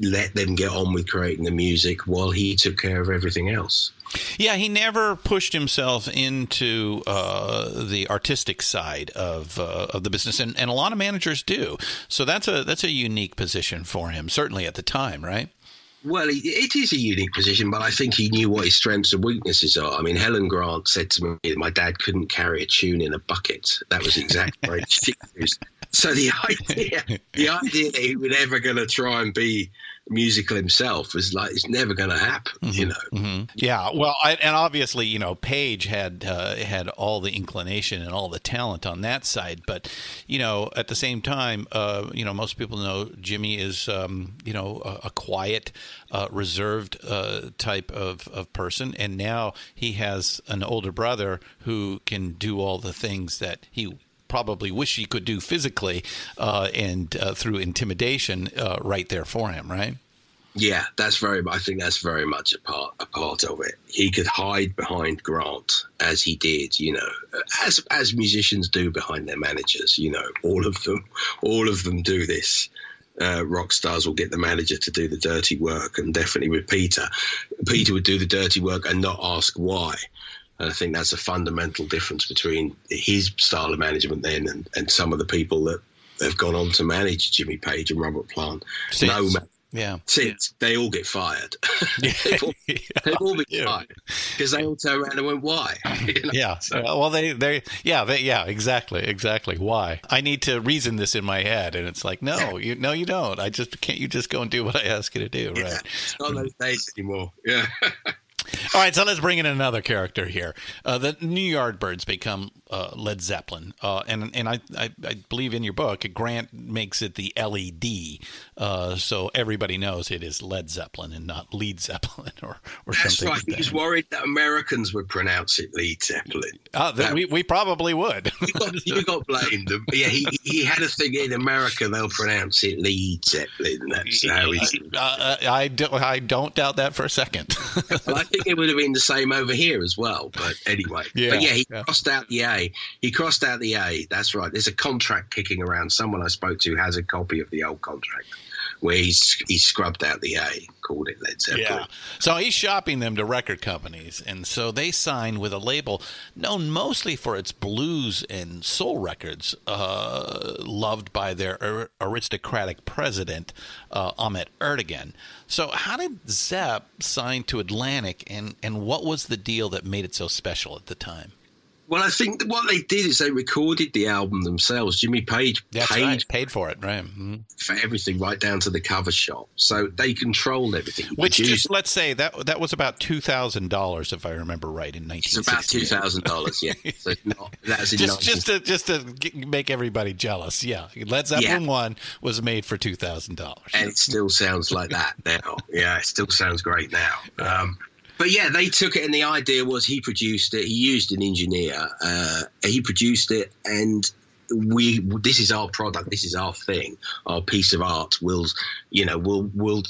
let them get on with creating the music while he took care of everything else. Yeah, he never pushed himself into uh, the artistic side of uh, of the business, and, and a lot of managers do. So that's a that's a unique position for him, certainly at the time, right? Well, it- is a unique position, but I think he knew what his strengths and weaknesses are. I mean, Helen Grant said to me that my dad couldn't carry a tune in a bucket. That was exactly used. So the idea, the idea that he was ever going to try and be musical himself was like it's never going to happen. You know, Yeah, well, I, and obviously, you know, Page had uh, had all the inclination and all the talent on that side, but you know, at the same time, uh, you know, most people know Jimmy is, um, you know, a, a quiet, uh, reserved uh, type of, of person, and now he has an older brother who can do all the things that he probably wish he could do physically uh, and uh, through intimidation uh, right there for him, right? Yeah, that's very. I think that's very much a part a part of it. He could hide behind Grant as he did, you know, as as musicians do behind their managers. You know, all of them, all of them do this. Uh, rock stars will get the manager to do the dirty work, and definitely with Peter, Peter would do the dirty work and not ask why. And I think that's a fundamental difference between his style of management then and, and some of the people that have gone on to manage Jimmy Page and Robert Plant. Since. No, Yeah. since they all get fired. they've, all, they've all been Yeah. fired because they all turn around and went, "Why?" You know? Yeah. So- well, they, they, yeah, they, yeah, exactly, exactly. Why? I need to reason this in my head, and it's like, no, you, no, you don't. I just can't. You just go and do what I ask you to do, Yeah, right? it's not those days anymore. Yeah. All right, so let's bring in another character here. Uh, the New Yardbirds become uh, Led Zeppelin, uh, and and I, I I believe in your book, Grant makes it the LED, uh, so everybody knows it is Led Zeppelin and not Lead Zeppelin or or That's something. right. like He's worried that Americans would pronounce it Lead Zeppelin. Uh, th- we we probably would. You got, you got blamed. Yeah, he, he had a thing in America. They'll pronounce it Lead Zeppelin. That's how he's. Uh, I don't I don't doubt that for a second. Well, I think it would have been the same over here as well. But anyway, Yeah, but yeah, he yeah. crossed out the A. He crossed out the A. That's right. There's a contract kicking around. Someone I spoke to has a copy of the old contract where he's he scrubbed out the A, called it Led Zeppelin. Yeah. So he's shopping them to record companies. And so they signed with a label known mostly for its blues and soul records, uh, loved by their ar- aristocratic president, uh, Ahmet Ertegun. So, how did Zepp sign to Atlantic, and, and what was the deal that made it so special at the time? Well, I think what they did is they recorded the album themselves. Jimmy Page That's paid right. Paid for it, right? Mhm. for everything, right down to the cover shop. So they controlled everything. Which, just let's say that that was about two thousand dollars, if I remember right, in nineteen. it's about two thousand dollars. Yeah, so not, that's just just to just to make everybody jealous. Yeah, Led Zeppelin Yeah. one was made for two thousand dollars. and it still sounds like that now. Yeah, it still sounds great now. Um, but yeah, they took it, and the idea was he produced it. He used an engineer. Uh, he produced it, and we. This is our product. This is our thing. Our piece of art. We'll, you know, we'll we'll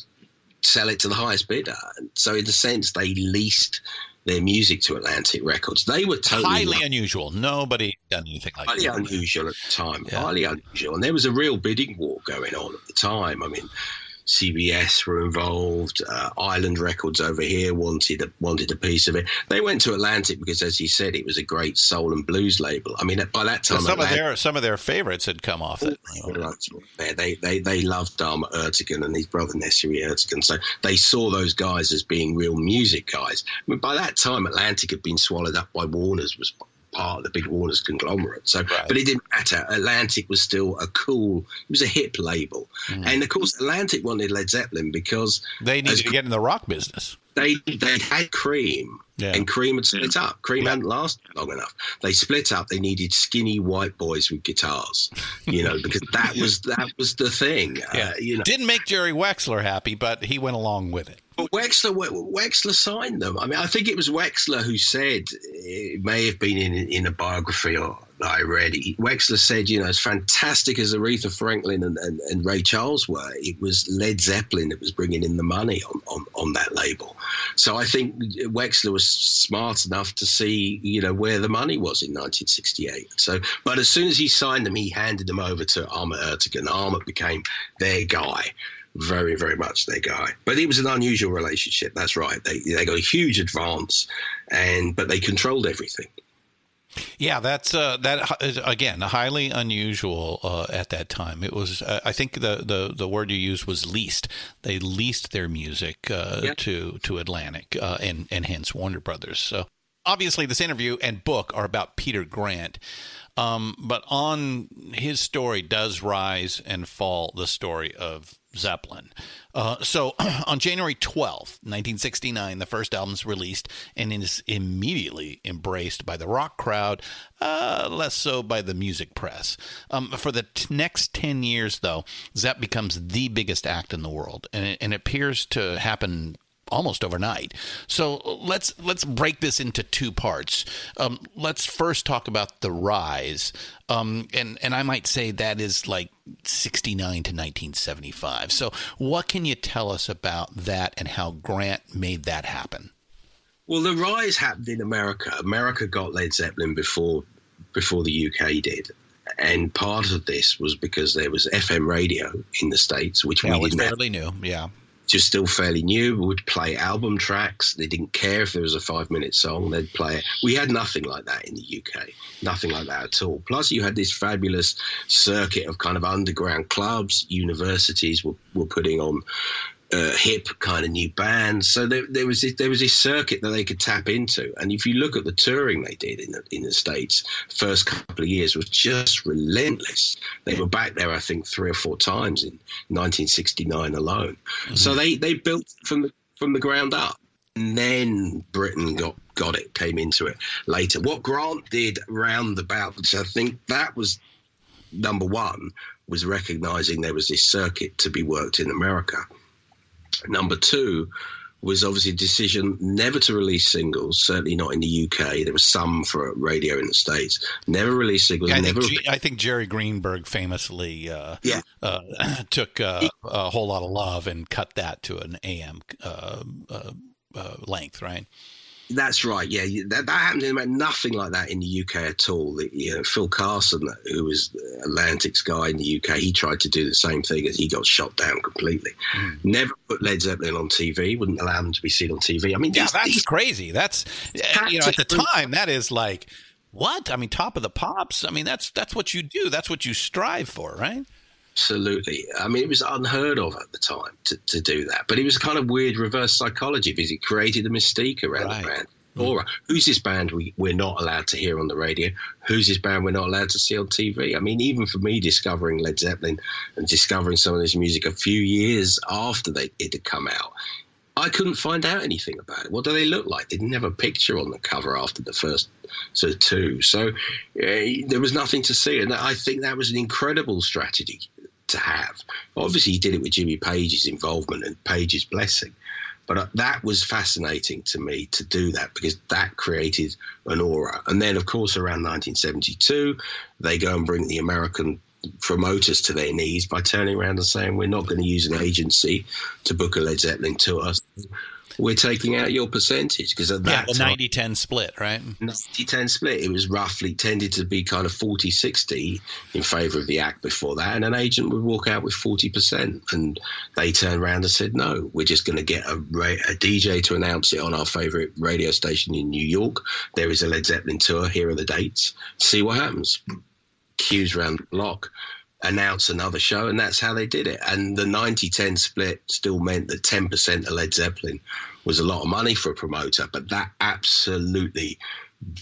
sell it to the highest bidder. So in a sense, they leased their music to Atlantic Records. They were totally Highly unusual. Nobody done anything like highly that. unusual at the time. Yeah. Highly unusual, and there was a real bidding war going on at the time. I mean, CBS were involved. Uh, Island Records over here wanted a, wanted a piece of it. They went to Atlantic because, as you said, it was a great soul and blues label. I mean, by that time, Some of their some of their favorites had come off it. they, they, they, they loved Dharma Ertegun and his brother Nesuhi Ertegun. So they saw those guys as being real music guys. I mean, by that time, Atlantic had been swallowed up by Warner's, was part of the big Warner's conglomerate. So, Right. but it didn't matter. Atlantic was still a cool, it was a hip label. And of course, Atlantic wanted Led Zeppelin because They needed as- to get in the rock business. they they had Cream, Yeah. and Cream had split up. Cream hadn't lasted long enough. They split up. They needed skinny white boys with guitars, you know, because that was that was the thing. Uh, you know, Didn't make Jerry Wexler happy, but he went along with it. But Wexler Wexler signed them. I mean, I think it was Wexler who said it may have been in in a biography or that I read. Wexler said, you know, as fantastic as Aretha Franklin and, and, and Ray Charles were, it was Led Zeppelin that was bringing in the money on, on, on that label. So I think Wexler was smart enough to see, you know, where the money was in 1968. So, but as soon as he signed them, he handed them over to Ahmet Ertegun. Ahmet became their guy very, very much their guy. But it was an unusual relationship. That's right. They they got a huge advance, and but they controlled everything. Yeah, that's uh, that is again highly unusual uh, at that time. It was, uh, I think the, the the word you used was leased. They leased their music uh, Yeah. to to Atlantic uh, and and hence Warner Brothers. So obviously, this interview and book are about Peter Grant. Um, but on his story does rise and fall the story of Zeppelin. Uh, so on January 12th, 1969, the first album's released and is immediately embraced by the rock crowd, uh, less so by the music press. Um, for the t- next 10 years, though, Zepp becomes the biggest act in the world, and it, and it appears to happen almost overnight. So let's let's break this into two parts. Um, let's first talk about the rise, um, and and I might say that is like sixty nine to nineteen seventy five. So what can you tell us about that and how Grant made that happen? Well, the rise happened in America. America got Led Zeppelin before before the UK did. And part of this was because there was FM radio in the States, which Yeah, we didn't have. fairly new. Yeah. Just still fairly new. Would play album tracks. They didn't care if there was a five minute song, they'd play it. We had nothing like that in the UK, nothing like that at all. Plus, you had this fabulous circuit of kind of underground clubs, universities were, were putting on. Uh, hip kind of new bands, so there, there was this, there was this circuit that they could tap into, and if you look at the touring they did in the in the states, first couple of years was just relentless. They were back there, I think, three or four times in 1969 alone. So they they built from the from the ground up. And then Britain got got it, came into it later. What Grant did roundabout, which I think that was number one, was recognizing there was this circuit to be worked in America. Number two was obviously a decision never to release singles, certainly not in the UK. There was some for radio in the States. Never release singles. I never. think, I think Jerry Greenberg famously uh, Yeah. uh, took uh, a whole lot of love and cut that to an AM uh, uh, uh, length, right? That's right. Yeah, that, that happened in America. Nothing like that in the UK at all. The, you know, Phil Carson, who was Atlantic's guy in the UK, he tried to do the same thing, and he got shot down completely. Never put Led Zeppelin on TV. Wouldn't allow them to be seen on TV. I mean, Yeah, these- that's these- crazy. That's uh, you know at the time that is like what? I mean, top of the pops. I mean, that's that's what you do. That's what you strive for, right? Absolutely. I mean, it was unheard of at the time to, to do that. But it was a kind of weird reverse psychology because it created a mystique around Right. the band. Aura. Who's this band we, we're not allowed to hear on the radio? Who's this band we're not allowed to see on TV? I mean, even for me discovering Led Zeppelin and discovering some of this music a few years after they, it had come out, I couldn't find out anything about it. What do they look like? They didn't have a picture on the cover after the first sort of two. So uh, there was nothing to see. And I think that was an incredible strategy to have. Obviously, he did it with Jimmy Page's involvement and Page's blessing. But uh, that was fascinating to me to do that because that created an aura. And then, of course, around 1972, they go and bring the American promoters to their knees by turning around and saying, We're not going to use an agency to book a Led Zeppelin tour. We're taking out your percentage because at Yeah, that the time, 90-10 split, right? 90-10 split. It was roughly tended to be kind of 40-60 in favour of the act before that, and an agent would walk out with 40%. And they turned around and said, no, we're just going to get a, a DJ to announce it on our favourite radio station in New York. There is a Led Zeppelin tour. Here are the dates. See what happens. Queues round the block announce another show, and that's how they did it. And the 90 10 split still meant that 10% of Led Zeppelin was a lot of money for a promoter, but that absolutely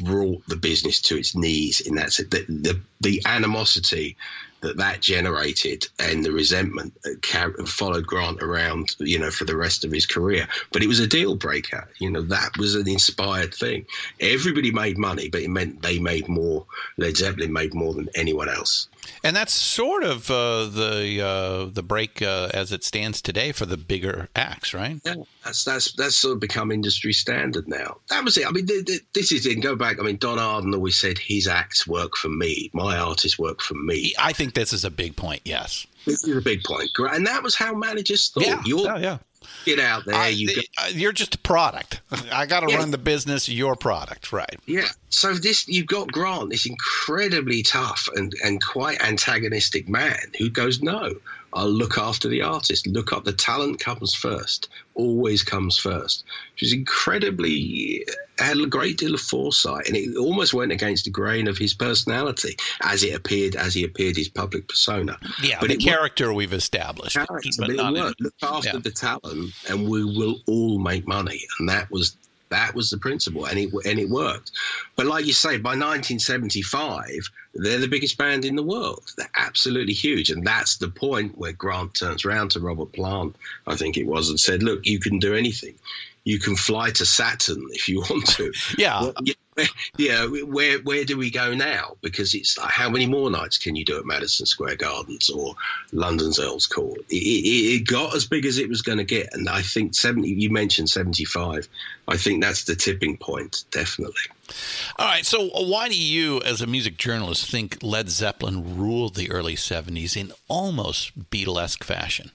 brought the business to its knees in that. The, the, the animosity that that generated and the resentment that followed Grant around, you know, for the rest of his career. But it was a deal breaker. You know, that was an inspired thing. Everybody made money, but it meant they made more. Led Zeppelin made more than anyone else. And that's sort of uh, the uh, the break uh, as it stands today for the bigger acts, right? Yeah, that's that's that's sort of become industry standard now. That was it. I mean, th- th- this is it. Go back. I mean, Don Arden always said his acts work for me. My artists work for me. I think this is a big point. Yes. This is a big and that was how managers thought. Yeah. You're yeah. yeah. get out there. I- you go, uh, you're just a product. I got to Yeah. run the business. Your product, right? yeah. So this you've got Grant, this incredibly tough and and quite antagonistic man who goes, no, I'll look after the artist. Look up the talent comes first. Always comes first. She's incredibly had a great deal of foresight, and it almost went against the grain of his personality as it appeared as he appeared his public persona. Yeah, But the worked. character we've established, character, but but it not in- Look after yeah. the talent, and we will all make money. And that was that was the principle, and it and it worked. But like you say, by 1975, they're the biggest band in the world. They're absolutely huge, and that's the point where Grant turns around to Robert Plant, I think it was, and said, "Look, you can do anything. You can fly to Saturn if you want to. Yeah. What, yeah, where where do we go now? Because it's like, how many more nights can you do at Madison Square Gardens or London's Earls Court? It, it, it got as big as it was going to get, and I think seventy. You mentioned seventy-five. I think that's the tipping point, definitely. All right. So, why do you, as a music journalist, think Led Zeppelin ruled the early '70s in almost Beatlesque fashion?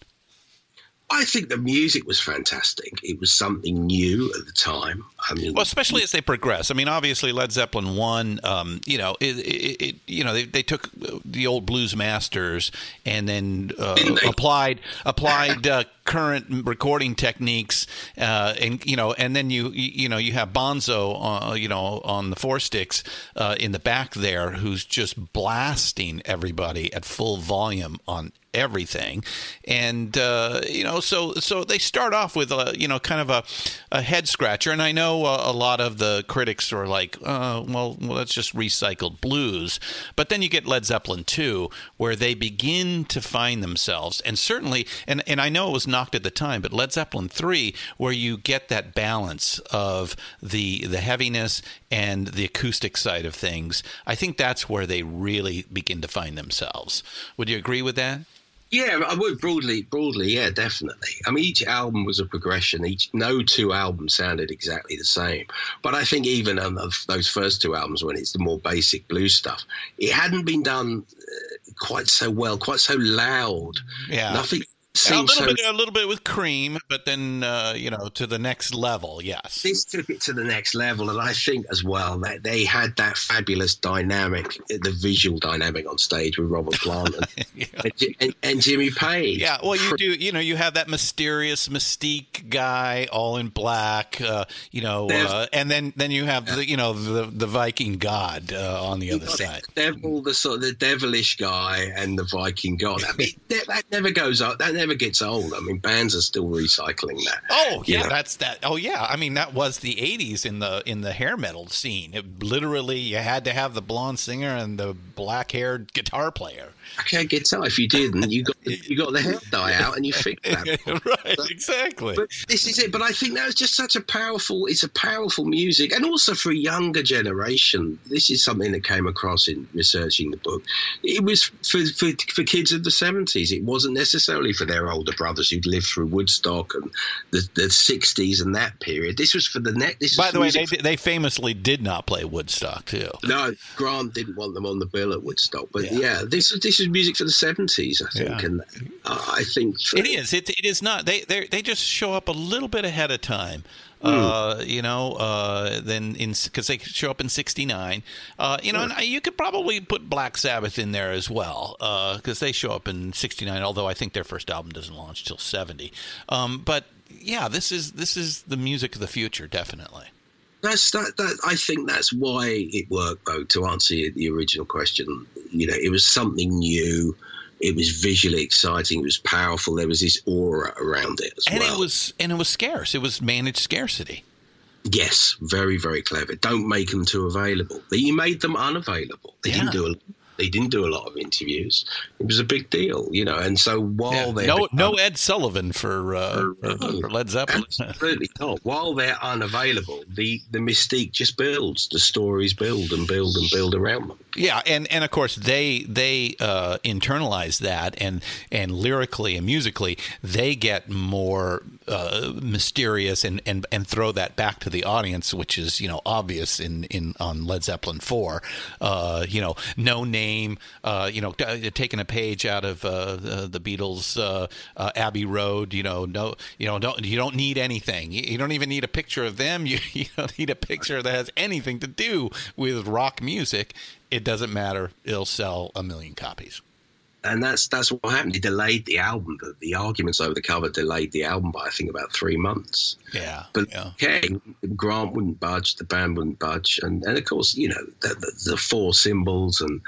I think the music was fantastic. It was something new at the time. I mean, well, especially as they progress. I mean, obviously Led Zeppelin one. Um, you know, it, it, it, you know they, they took the old blues masters and then uh, applied applied uh, current recording techniques, uh, and you know, and then you you know you have Bonzo, uh, you know, on the four sticks uh, in the back there, who's just blasting everybody at full volume on everything. And uh, you know so so they start off with a you know kind of a, a head scratcher. And i know a, a lot of the critics are like uh, well, well that's just recycled blues. But then you get led zeppelin 2 where they begin to find themselves. And certainly and and i know it was knocked at the time but led zeppelin 3 where you get that balance of the the heaviness and the acoustic side of things i think that's where they really begin to find themselves would you agree with that yeah, I would broadly, broadly, yeah, definitely. I mean, each album was a progression. Each no two albums sounded exactly the same, but I think even on those first two albums, when it's the more basic blues stuff, it hadn't been done uh, quite so well, quite so loud. Yeah, nothing a little so, bit, a little bit with cream, but then uh, you know to the next level. Yes, this took it to the next level, and I think as well that they had that fabulous dynamic, the visual dynamic on stage with Robert Plant and, yeah. and, and, Jimmy Page. Yeah, well, you do. You know, you have that mysterious mystique guy, all in black. Uh, you know, uh, and then then you have the you know the the Viking god uh, on the other side. Devil, the sort of the devilish guy, and the Viking god. I mean, that, that never goes up. That never gets old. I mean, bands are still recycling that. Oh yeah, know? that's that. Oh yeah, I mean that was the '80s in the in the hair metal scene. It literally, you had to have the blonde singer and the black haired guitar player. I can't guitar. If you didn't, you got you got the hair dye out and you fixed that. right, exactly. But this is it. But I think that was just such a powerful. It's a powerful music, and also for a younger generation. This is something that came across in researching the book. It was for for, for kids of the seventies. It wasn't necessarily for their older brothers who'd lived through Woodstock and the, the 60s and that period. This was for the net. This By the way, they, they famously did not play Woodstock too. No, Grant didn't want them on the bill at Woodstock. But yeah, yeah this this is music for the 70s, I think, yeah. and uh, I think for, it is. It, it is not. They they they just show up a little bit ahead of time. Uh, hmm. you know, uh, then in because they show up in '69. Uh, you know, and you could probably put Black Sabbath in there as well because uh, they show up in '69. Although I think their first album doesn't launch till '70. Um, but yeah, this is this is the music of the future, definitely. That's that, that. I think that's why it worked, though. To answer the original question, you know, it was something new it was visually exciting. It was powerful. There was this aura around it as and well. it was and it was scarce. It was managed scarcity. Yes, very very clever. Don't make them too available. You made them unavailable. They yeah. didn't do a they didn't do a lot of interviews. It was a big deal, you know. And so while yeah. they no no Ed Sullivan for, uh, for, uh, for Led Zeppelin, absolutely not. While they're unavailable, the the mystique just builds. The stories build and build and build around them. Yeah, and, and of course they they uh, internalize that, and and lyrically and musically they get more uh, mysterious and, and and throw that back to the audience, which is you know obvious in in on Led Zeppelin four. Uh, you know, no name. Uh, you know, taking a page out of uh, the Beatles' uh, Abbey Road. You know, no, you know, don't you don't need anything. You, you don't even need a picture of them. You you don't need a picture that has anything to do with rock music it doesn't matter. It'll sell a million copies. And that's that's what happened. He delayed the album. The, the arguments over the cover delayed the album by I think about three months. Yeah, but yeah. okay, Grant wouldn't budge. The band wouldn't budge, and and of course you know the, the, the four symbols and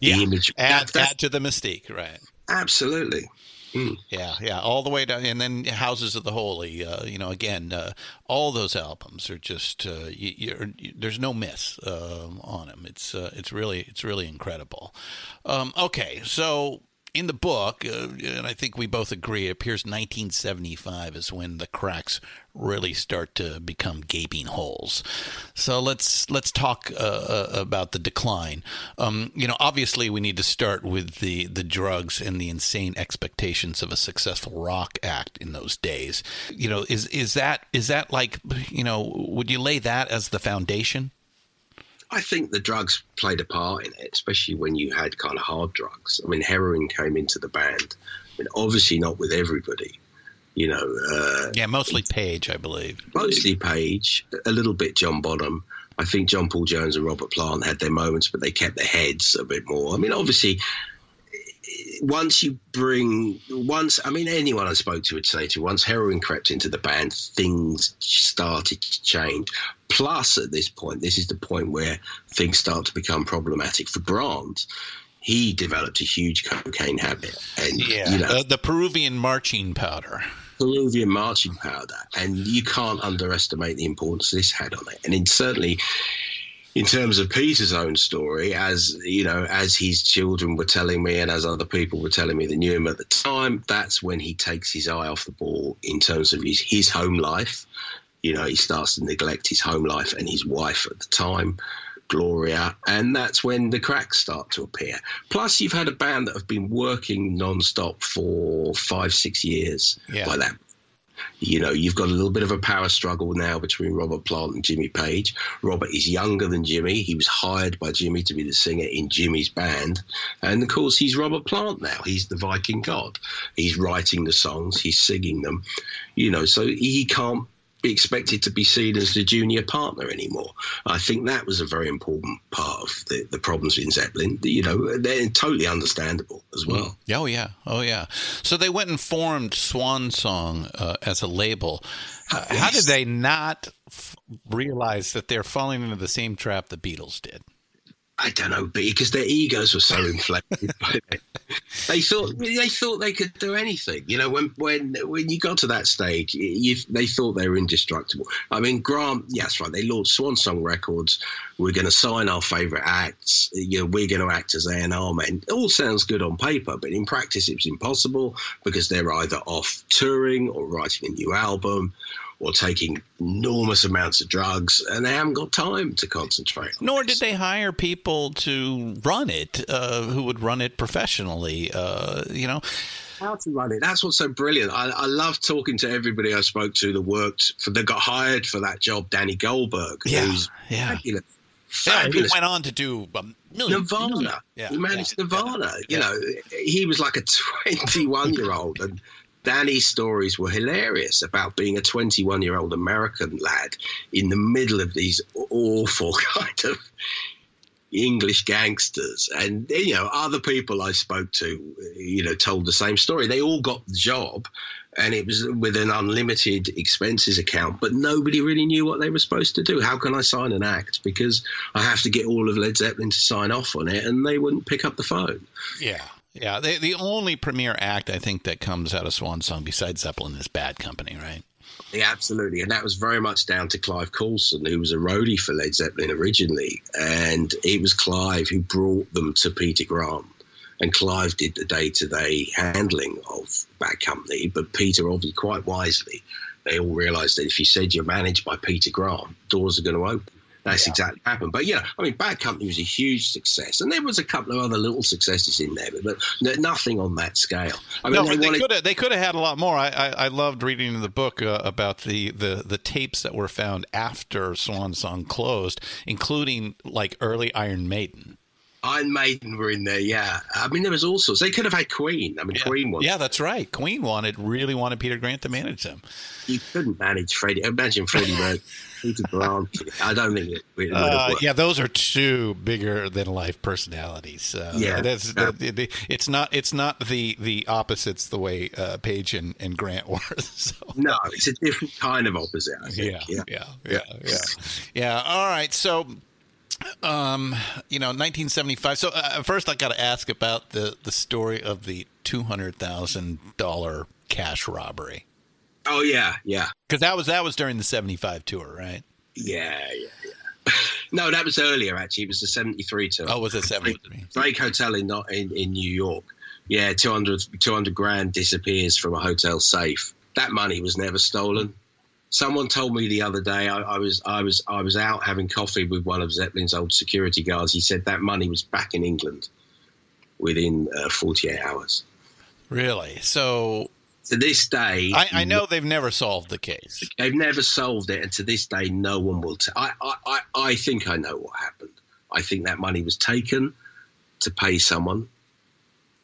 the image add, that, that, add to the mystique, right? Absolutely. Mm. Yeah, yeah, all the way down, and then Houses of the Holy. Uh, you know, again, uh, all those albums are just uh, you, you, there's no miss um, on them. It's uh, it's really it's really incredible. Um, okay, so in the book, uh, and I think we both agree, it appears 1975 is when the cracks really start to become gaping holes. So let's let's talk uh, uh, about the decline. Um, you know, obviously we need to start with the the drugs and the insane expectations of a successful rock act in those days. You know, is is that is that like you know, would you lay that as the foundation? I think the drugs played a part in it, especially when you had kind of hard drugs. I mean, heroin came into the band. I mean, obviously not with everybody, you know. Uh, Yeah, mostly Page, I believe. mostly Page, a little bit John Bonham. I think John Paul Jones and Robert Plant had their moments, but they kept their heads a bit more. I mean, obviously, once you bring once I mean anyone I spoke to would say to you, once heroin crept into the band, things started to change. Plus, at this point, this is the point where things start to become problematic for Grant. He developed a huge cocaine habit, and Yeah, you know, the, the Peruvian marching powder. Peruvian marching powder, and you can't underestimate the importance this had on it. And in, certainly, in terms of Peter's own story, as you know, as his children were telling me, and as other people were telling me that knew him at the time, that's when he takes his eye off the ball in terms of his his home life. You know, he starts to neglect his home life and his wife at the time. Gloria, and that's when the cracks start to appear. Plus, you've had a band that have been working non-stop for five, six years Yeah. by that you know, you've got a little bit of a power struggle now between Robert Plant and Jimmy Page. Robert is younger than Jimmy. He was hired by Jimmy to be the singer in Jimmy's band. And of course, he's Robert Plant now. He's the Viking god. He's writing the songs, he's singing them, you know, so he can't expected to be seen as the junior partner anymore. I think that was a very important part of the, the problems in Zeppelin. You know, they're totally understandable as well. Oh yeah, oh yeah. So they went and formed Swan Song uh, as a label. Uh, How did they not f- realize that they're falling into the same trap the Beatles did? I don't know, because their egos were so inflated. they thought they thought they could do anything. You know, when when when you got to that stage, you, they thought they were indestructible. I mean, Grant, yes, right. They launched Swan Song Records. We're going to sign our favourite acts. You know, we're going to act as A and R men. It all sounds good on paper, but in practice, it was impossible because they're either off touring or writing a new album. Or taking enormous amounts of drugs, and they haven't got time to concentrate. on Nor this. did they hire people to run it uh, who would run it professionally. Uh, you know, how to run it. That's what's so brilliant. I, I love talking to everybody I spoke to that worked for that got hired for that job. Danny Goldberg, Yeah, who's yeah. fabulous, yeah, he went on to do a million. Nirvana. Yeah, he managed yeah, Nirvana. yeah. You know, he was like a 21 year old, and Danny's stories were hilarious about being a 21 year old American lad in the middle of these awful kind of English gangsters, and you know, other people I spoke to, you know, told the same story. They all got the job, and it was with an unlimited expenses account, but nobody really knew what they were supposed to do. How can I sign an act? Because I have to get all of Led Zeppelin to sign off on it, and they wouldn't pick up the phone. Yeah, yeah. The the only premier act I think that comes out of Swan Song besides Zeppelin is Bad Company, right? Yeah, absolutely. And that was very much down to Clive Coulson, who was a roadie for Led Zeppelin originally. And it was Clive who brought them to Peter Grant. And Clive did the day to day handling of Bad Company. But Peter, obviously, quite wisely, they all realised that if you said you're managed by Peter Grant, doors are going to open. That's exactly what happened. But yeah, I mean, Bad Company was a huge success, and there was a couple of other little successes in there, but, but nothing on that scale. I mean, no, they wanted- could have they could have had a lot more. I, I, I loved reading the book uh, about the, the, the tapes that were found after Swan Song closed, including like early Iron Maiden. Iron Maiden were in there, yeah. I mean, there was all sorts. They could have had Queen. I mean, Queen was. Yeah, that's right. Queen wanted really wanted Peter Grant to manage them. You couldn't manage Freddie. Imagine Freddie Mercury, Peter. I don't think it have Uh, yeah, those are two bigger than life personalities. Uh, Yeah. that's Yeah. it's not it's not the the opposites the way uh, Page and, and Grant were. So. No, it's a different kind of opposite. I think. Yeah, yeah, yeah, yeah, yeah. All right, so. Um, you know, 1975. So uh, first, I got to ask about the the story of the two hundred thousand dollar cash robbery Oh yeah, yeah, because that was that was during the 75 tour, right? yeah, yeah, yeah. no, that was earlier. Actually, it was the '73 tour. Oh, was it 73? Drake Hotel in not in, in New York. yeah, 200, 200 grand disappears from a hotel safe. That money was never stolen. Someone told me the other day I, I was I was I was out having coffee with one of Zeppelin's old security guards. He said that money was back in England within uh, 48 hours. Really? So To this day, I, I know they've never solved the case. they've never solved it, and to this day, no one will. T- I, I, I, I think I know what happened. I think that money was taken to pay someone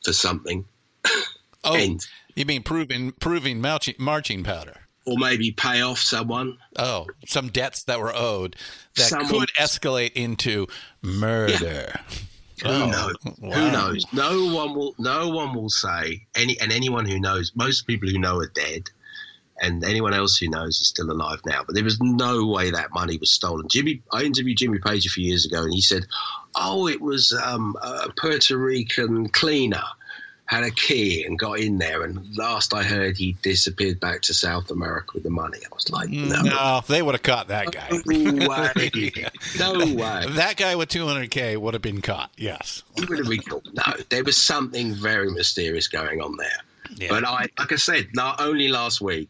for something, Oh, And- you mean Peruvian Peruvian marching, marching powder? or maybe pay off someone. Oh, some debts that were owed that Someone- could escalate into murder. Who knows? wow. Who knows? No one will. No one will say any. And anyone who knows, most people who know are dead, and anyone else who knows is still alive now. But there was no way that money was stolen. Jimmy, I interviewed Jimmy Page a few years ago, and he said, "Oh, it was um, a Puerto Rican cleaner." Had a key and got in there, and last I heard, he disappeared back to South America with the money. I was like, mm, no, No, they would have caught that guy. no way, no way. That guy with 200k would have been caught. Yes. He would have been caught. No, there was something very mysterious going on there. Yeah. But I, like I said, not only last week,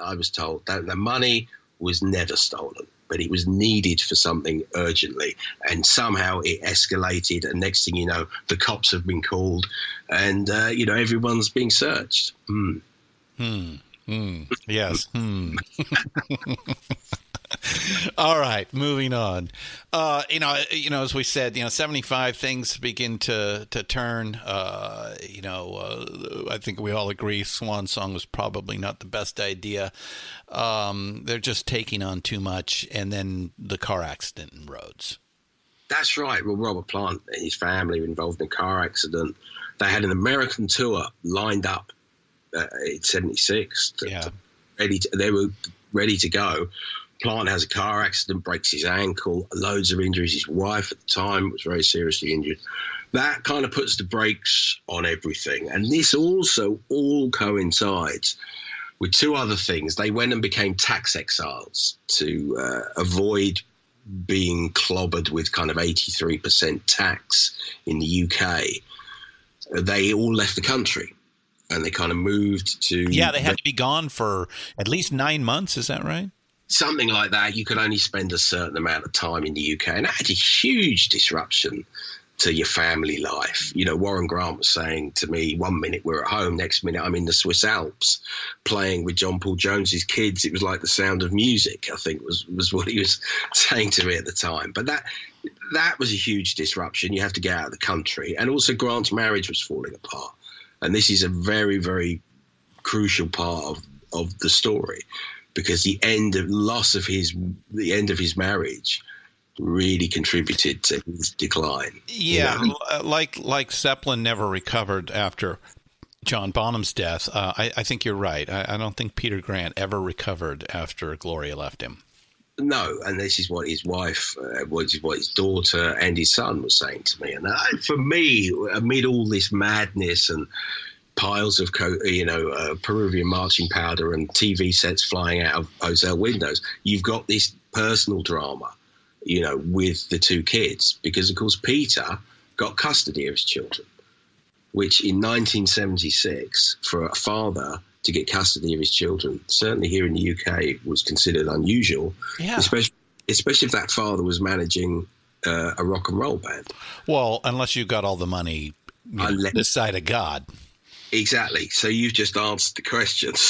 I was told that the money was never stolen, but it was needed for something urgently, and somehow it escalated. And next thing you know, the cops have been called, and uh, you know everyone's being searched. Hmm. Yes. Hmm. All right, moving on. Uh, you know, you know, as we said, you know, seventy-five things begin to to turn. Uh, you know, uh, I think we all agree Swan Song was probably not the best idea. Um, they're just taking on too much, and then the car accident in Rhodes. That's right. Well, Robert Plant and his family were involved in a car accident. They had an American tour lined up uh, in '76. Yeah. to- ready. To, they were ready to go. Plant has a car accident, breaks his ankle, loads of injuries. His wife at the time was very seriously injured. That kind of puts the brakes on everything. And this also all coincides with two other things. They went and became tax exiles to uh, avoid being clobbered with kind of 83% tax in the UK. They all left the country and they kind of moved to Yeah, they had to be gone for at least nine months. Is that right? Something like that. You could only spend a certain amount of time in the UK, and that had a huge disruption to your family life. You know, Warren Grant was saying to me, one minute we're at home, next minute I'm in the Swiss Alps playing with John Paul Jones's kids. It was like the sound of music, I think was, was what he was saying to me at the time. But that that was a huge disruption. You have to get out of the country. And also Grant's marriage was falling apart. And this is a very, very crucial part of, of the story because the end of loss of his the end of his marriage really contributed to his decline. you Yeah, know? like like Zeppelin never recovered after John Bonham's death. Uh, I, I think you're right. I, I don't think Peter Grant ever recovered after Gloria left him. No, and this is what his wife, uh, what, is what his daughter and his son was saying to me. And uh, for me, amid all this madness and piles of, co- you know, uh, Peruvian marching powder and TV sets flying out of hotel windows, you've got this personal drama, you know, with the two kids. Because, of course, Peter got custody of his children, which in 1976, for a father to get custody of his children, certainly here in the UK, was considered unusual Yeah. especially especially if that father was managing uh, a rock and roll band. Well, unless you got all the money you know, this side of God. Exactly. So you've just answered the question.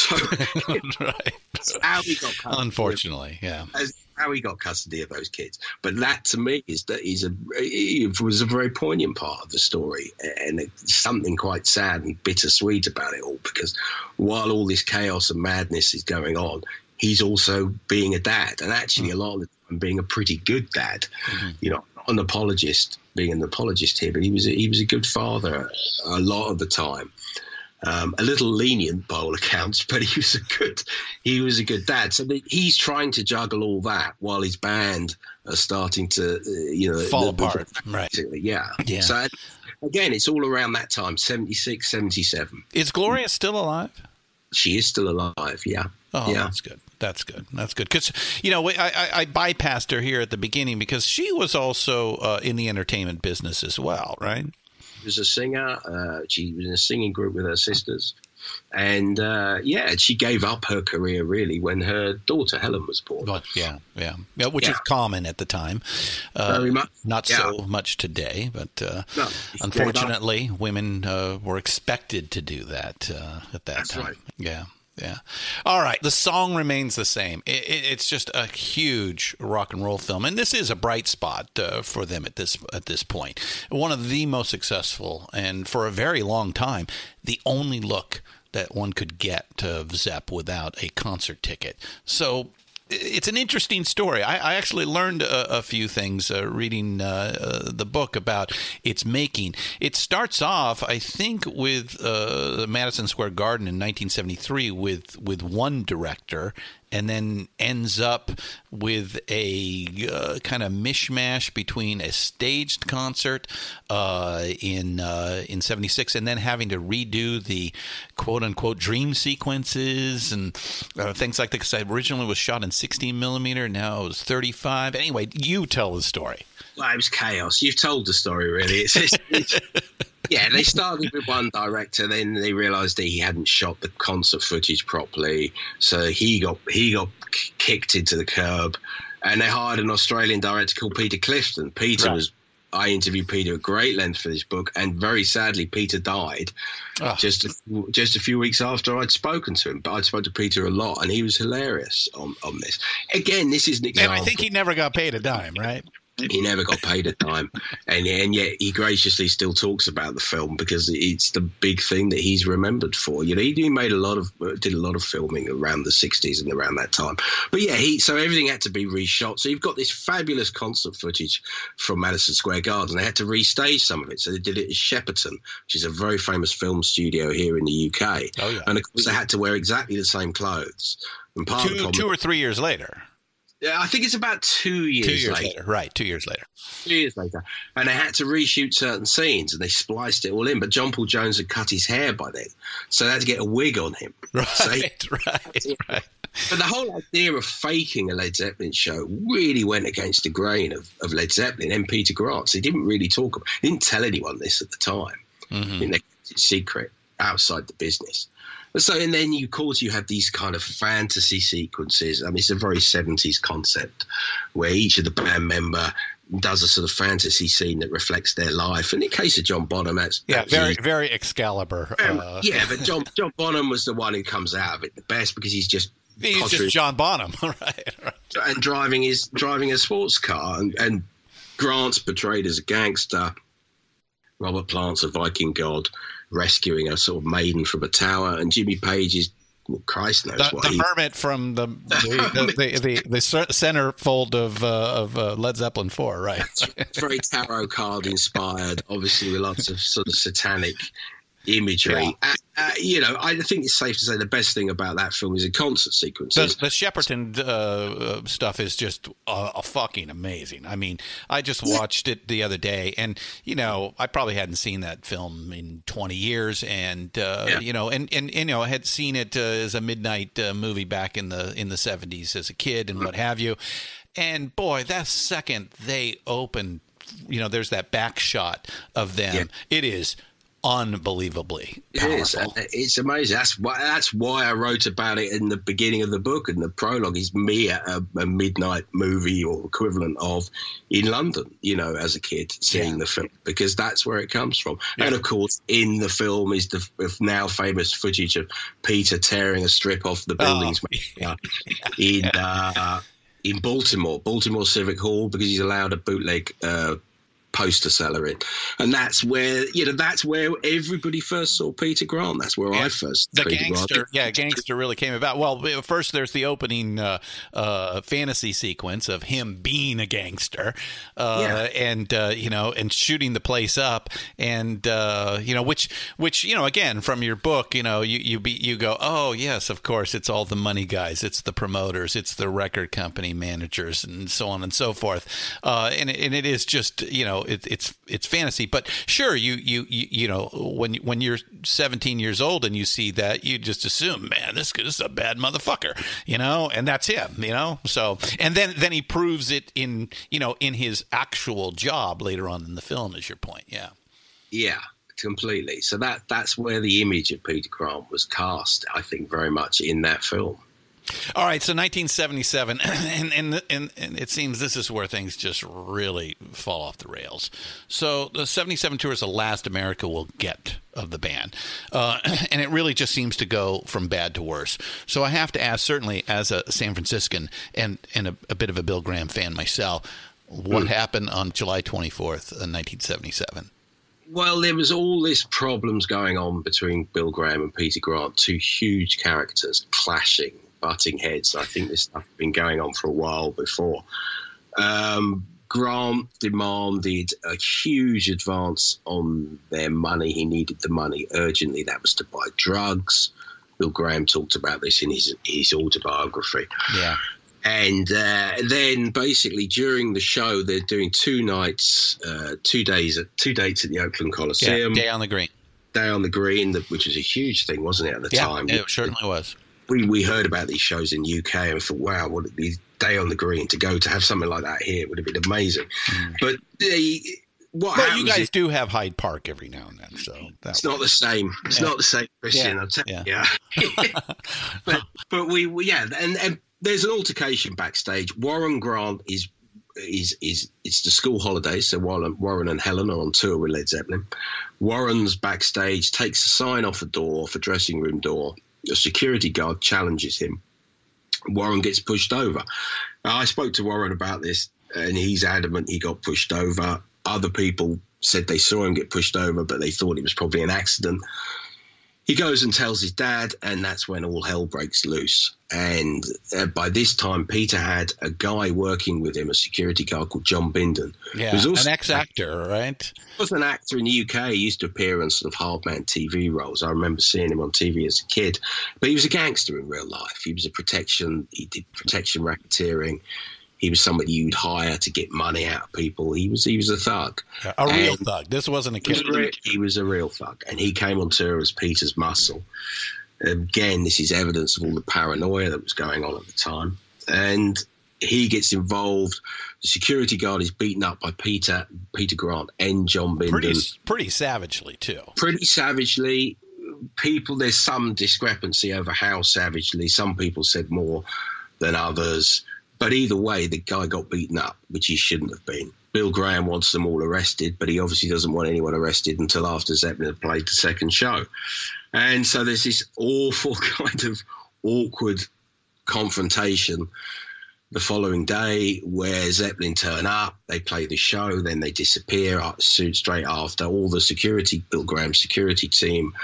So right. how he got Unfortunately, yeah. as- how he got custody of those kids. But that to me is that is a it was a very poignant part of the story and it's something quite sad and bittersweet about it all because while all this chaos and madness is going on. He's also being a dad, and actually, hmm. a lot of the time, being a pretty good dad. Mm-hmm. You know, not an apologist, being an apologist here, but he was a, he was a good father a lot of the time. Um, a little lenient by all accounts, but he was a good he was a good dad. So the, he's trying to juggle all that while his band are starting to uh, you know Fall apart. Right. yeah. Yeah. So again, it's all around that time 76, 77. Is Gloria still alive? She is still alive. Yeah. Oh, yeah. that's good. That's good. That's good. Because you know, I, I, I bypassed her here at the beginning because she was also uh, in the entertainment business as well, right? Was a singer. Uh, she was in a singing group with her sisters. And uh, yeah, she gave up her career really when her daughter Helen was born. But yeah, yeah, yeah which Yeah. is common at the time. Uh, Very much. Not Yeah. so much today, but uh, No, she gave up. unfortunately, women uh, were expected to do that uh, at that That's time. right. Yeah. Yeah. All right. The song remains the same. It, it, it's just a huge rock and roll film, and this is a bright spot uh, for them at this at this point. One of the most successful, and for a very long time, the only look that one could get of Zepp without a concert ticket. So it's an interesting story. I, I actually learned a, a few things uh, reading uh, uh, the book about its making. It starts off, I think, with uh, the Madison Square Garden in 1973 with with one director, and then ends up with a uh, kind of mishmash between a staged concert uh, in uh, in '76 and then having to redo the quote unquote dream sequences and uh, things like that. Because I originally was shot in 16 millimeter, now it was 35. Anyway, you tell the story. Well, it was chaos. You've told the story, really. It's, it's, it's, yeah, they started with one director, then they realised that he hadn't shot the concert footage properly, so he got he got k- kicked into the curb, and they hired an Australian director called Peter Clifton. Peter Right. was. I interviewed Peter at great length for this book, and very sadly, Peter died Ah. just a, just a few weeks after I'd spoken to him. But I'd spoken to Peter a lot, and he was hilarious on, on this. Again, this is an And. I think he never got paid a dime, right? He never got paid a dime, and and yet he graciously still talks about the film because it's the big thing that he's remembered for. You know, he, he made a lot of uh, did a lot of filming around the '60s and around that time. But yeah, he so everything had to be reshot. So you've got this fabulous concert footage from Madison Square Garden. They had to restage some of it, so they did it at Shepperton, which is a very famous film studio here in the UK. Oh, yeah. and of course they had to wear exactly the same clothes. And part of the problem, two or three years later. Yeah, I think it's about two years, Two years later later. Right, two years later. two years later, and they had to reshoot certain scenes, and they spliced it all in. But John Paul Jones had cut his hair by then, so they had to get a wig on him. So he- Right, right, right. but the whole idea of faking a Led Zeppelin show really went against the grain of, of Led Zeppelin and Peter Grant. He didn't really talk about, he didn't tell anyone this at the time. Mm-hmm. I think they kept it secret outside the business. So, and then you, of course, you have these kind of fantasy sequences. I mean, it's a very 70s concept where each of the band member does a sort of fantasy scene that reflects their life. And in the case of John Bonham, that's Yeah, very, very Excalibur. Um, Uh, yeah, but John John Bonham was the one who comes out of it the best because he's just he's pottering- just John Bonham, right? right. and driving his driving a sports car, and, and Grant's portrayed as a gangster. Robert Plant's a Viking god rescuing a sort of maiden from a tower, and Jimmy Page is well, Christ knows The, what the he. hermit from the the, the, the, the, centerfold of uh, of uh, Led Zeppelin four, right? very tarot card inspired, obviously with lots of sort of satanic imagery. Yeah. Uh, uh, you know, I think it's safe to say the best thing about that film is the concert The, sequences. the Shepperton uh, uh, stuff is just uh, uh, fucking amazing. I mean, I just watched it the other day, and you know, I probably hadn't seen that film in 20 years, and uh, Yeah. you know, and, and you know, I had seen it uh, as a midnight uh, movie back in the in the 70s as a kid and what have you. And boy, that second they open, you know, there's that back shot of them. Yeah. It is unbelievably It is. powerful. It's amazing. That's why. That's why I wrote about it in the beginning of the book. And the prologue is me at a, a midnight movie or equivalent of in London. You know, as a kid seeing Yeah. the film because that's where it comes from. And of course, in the film is the now famous footage of Peter tearing a strip off the buildings uh, in uh, in Baltimore, Baltimore Civic Hall, because he's allowed a bootleg. Uh, poster seller in. And that's where you know that's where everybody first saw peter grant. That's where i first the gangster Grant. yeah gangster really came about. Well first there's the opening uh, uh, fantasy sequence of him being a gangster uh, Yeah. and uh, you know and shooting the place up. And uh, you know which which you know again from your book you know you you be you go oh yes of course it's all the money guys. It's the promoters. It's the record company managers and so on and so forth. Uh, and, it- and it is just you it, it's it's fantasy but sure you, you you you know when when you're 17 years old and you see that you just assume man this, this is a bad motherfucker you know and that's him you know so and then then he proves it in you know in his actual job later on in the film is your point yeah yeah completely. So that that's where the image of Peter Grant was cast. I think very much in that film. All right, so 1977, and, and and and it seems this is where things just really fall off the rails. So the 77 tour is the last America will get of the band, uh, and it really just seems to go from bad to worse. So I have to ask, certainly as a San Franciscan and and a, a bit of a Bill Graham fan myself, what happened on July 24th, uh, 1977? Well, there was all this problems going on between Bill Graham and Peter Grant, two huge characters clashing, butting heads. I think this stuff had been going on for a while before. Um, Grant demanded a huge advance on their money. He needed the money urgently. That was to buy drugs. Bill Graham talked about this in his his autobiography. Yeah. And uh, then basically during the show, they're doing two nights, uh, two days, at two dates at the Oakland Yeah, Coliseum. day on the green. Day on the Green, which was a huge thing, wasn't it, at the Yeah, time? it certainly was. We, we heard about these shows in UK and thought, wow, what these Day on the Green to go to have something like that here would have been amazing. But the what Mm. Well, you guys is- do have Hyde Park every now and then, so it's not the same. It's Yeah. not the same, Christian. Yeah. I'll tell Yeah. you. but but we, we yeah, and, and there's an altercation backstage. Warren Grant is is is it's the school holidays, so Warren, Warren and Helen are on tour with Led Zeppelin. Warren's backstage, takes a sign off a door, off a dressing room door. A security guard challenges him. Warren gets pushed over. I spoke to Warren about this, and he's adamant he got pushed over. Other people said they saw him get pushed over, but they thought it was probably an accident. He goes and tells his dad, and that's when all hell breaks loose. And uh, by this time, Peter had a guy working with him, a security guard called John Bindon. Yeah, who's also an ex-actor, right? was an actor in the UK. He used to appear in sort of hard man TV roles. I remember seeing him on TV as a kid. But he was a gangster in real life. He was a protection. He did protection racketeering. He was somebody you'd hire to get money out of people. He was he was a thug. A real And- thug. This wasn't a kid. he was a real thug, and he came on tour as Peter's muscle. Again, this is evidence of all the paranoia that was going on at the time, and he gets involved. The security guard is beaten up by Peter, Peter Grant, and John Bindon Pretty, pretty savagely too. pretty savagely. People, there's some discrepancy over how savagely. Some people said more than others. But either way, the guy got beaten up, which he shouldn't have been. Bill Graham wants them all arrested, but he obviously doesn't want anyone arrested until after Zeppelin had played the second show. And so there's this awful kind of awkward confrontation the following day where Zeppelin turn up, they play the show, then they disappear uh, straight after. All the security, Bill Graham security team,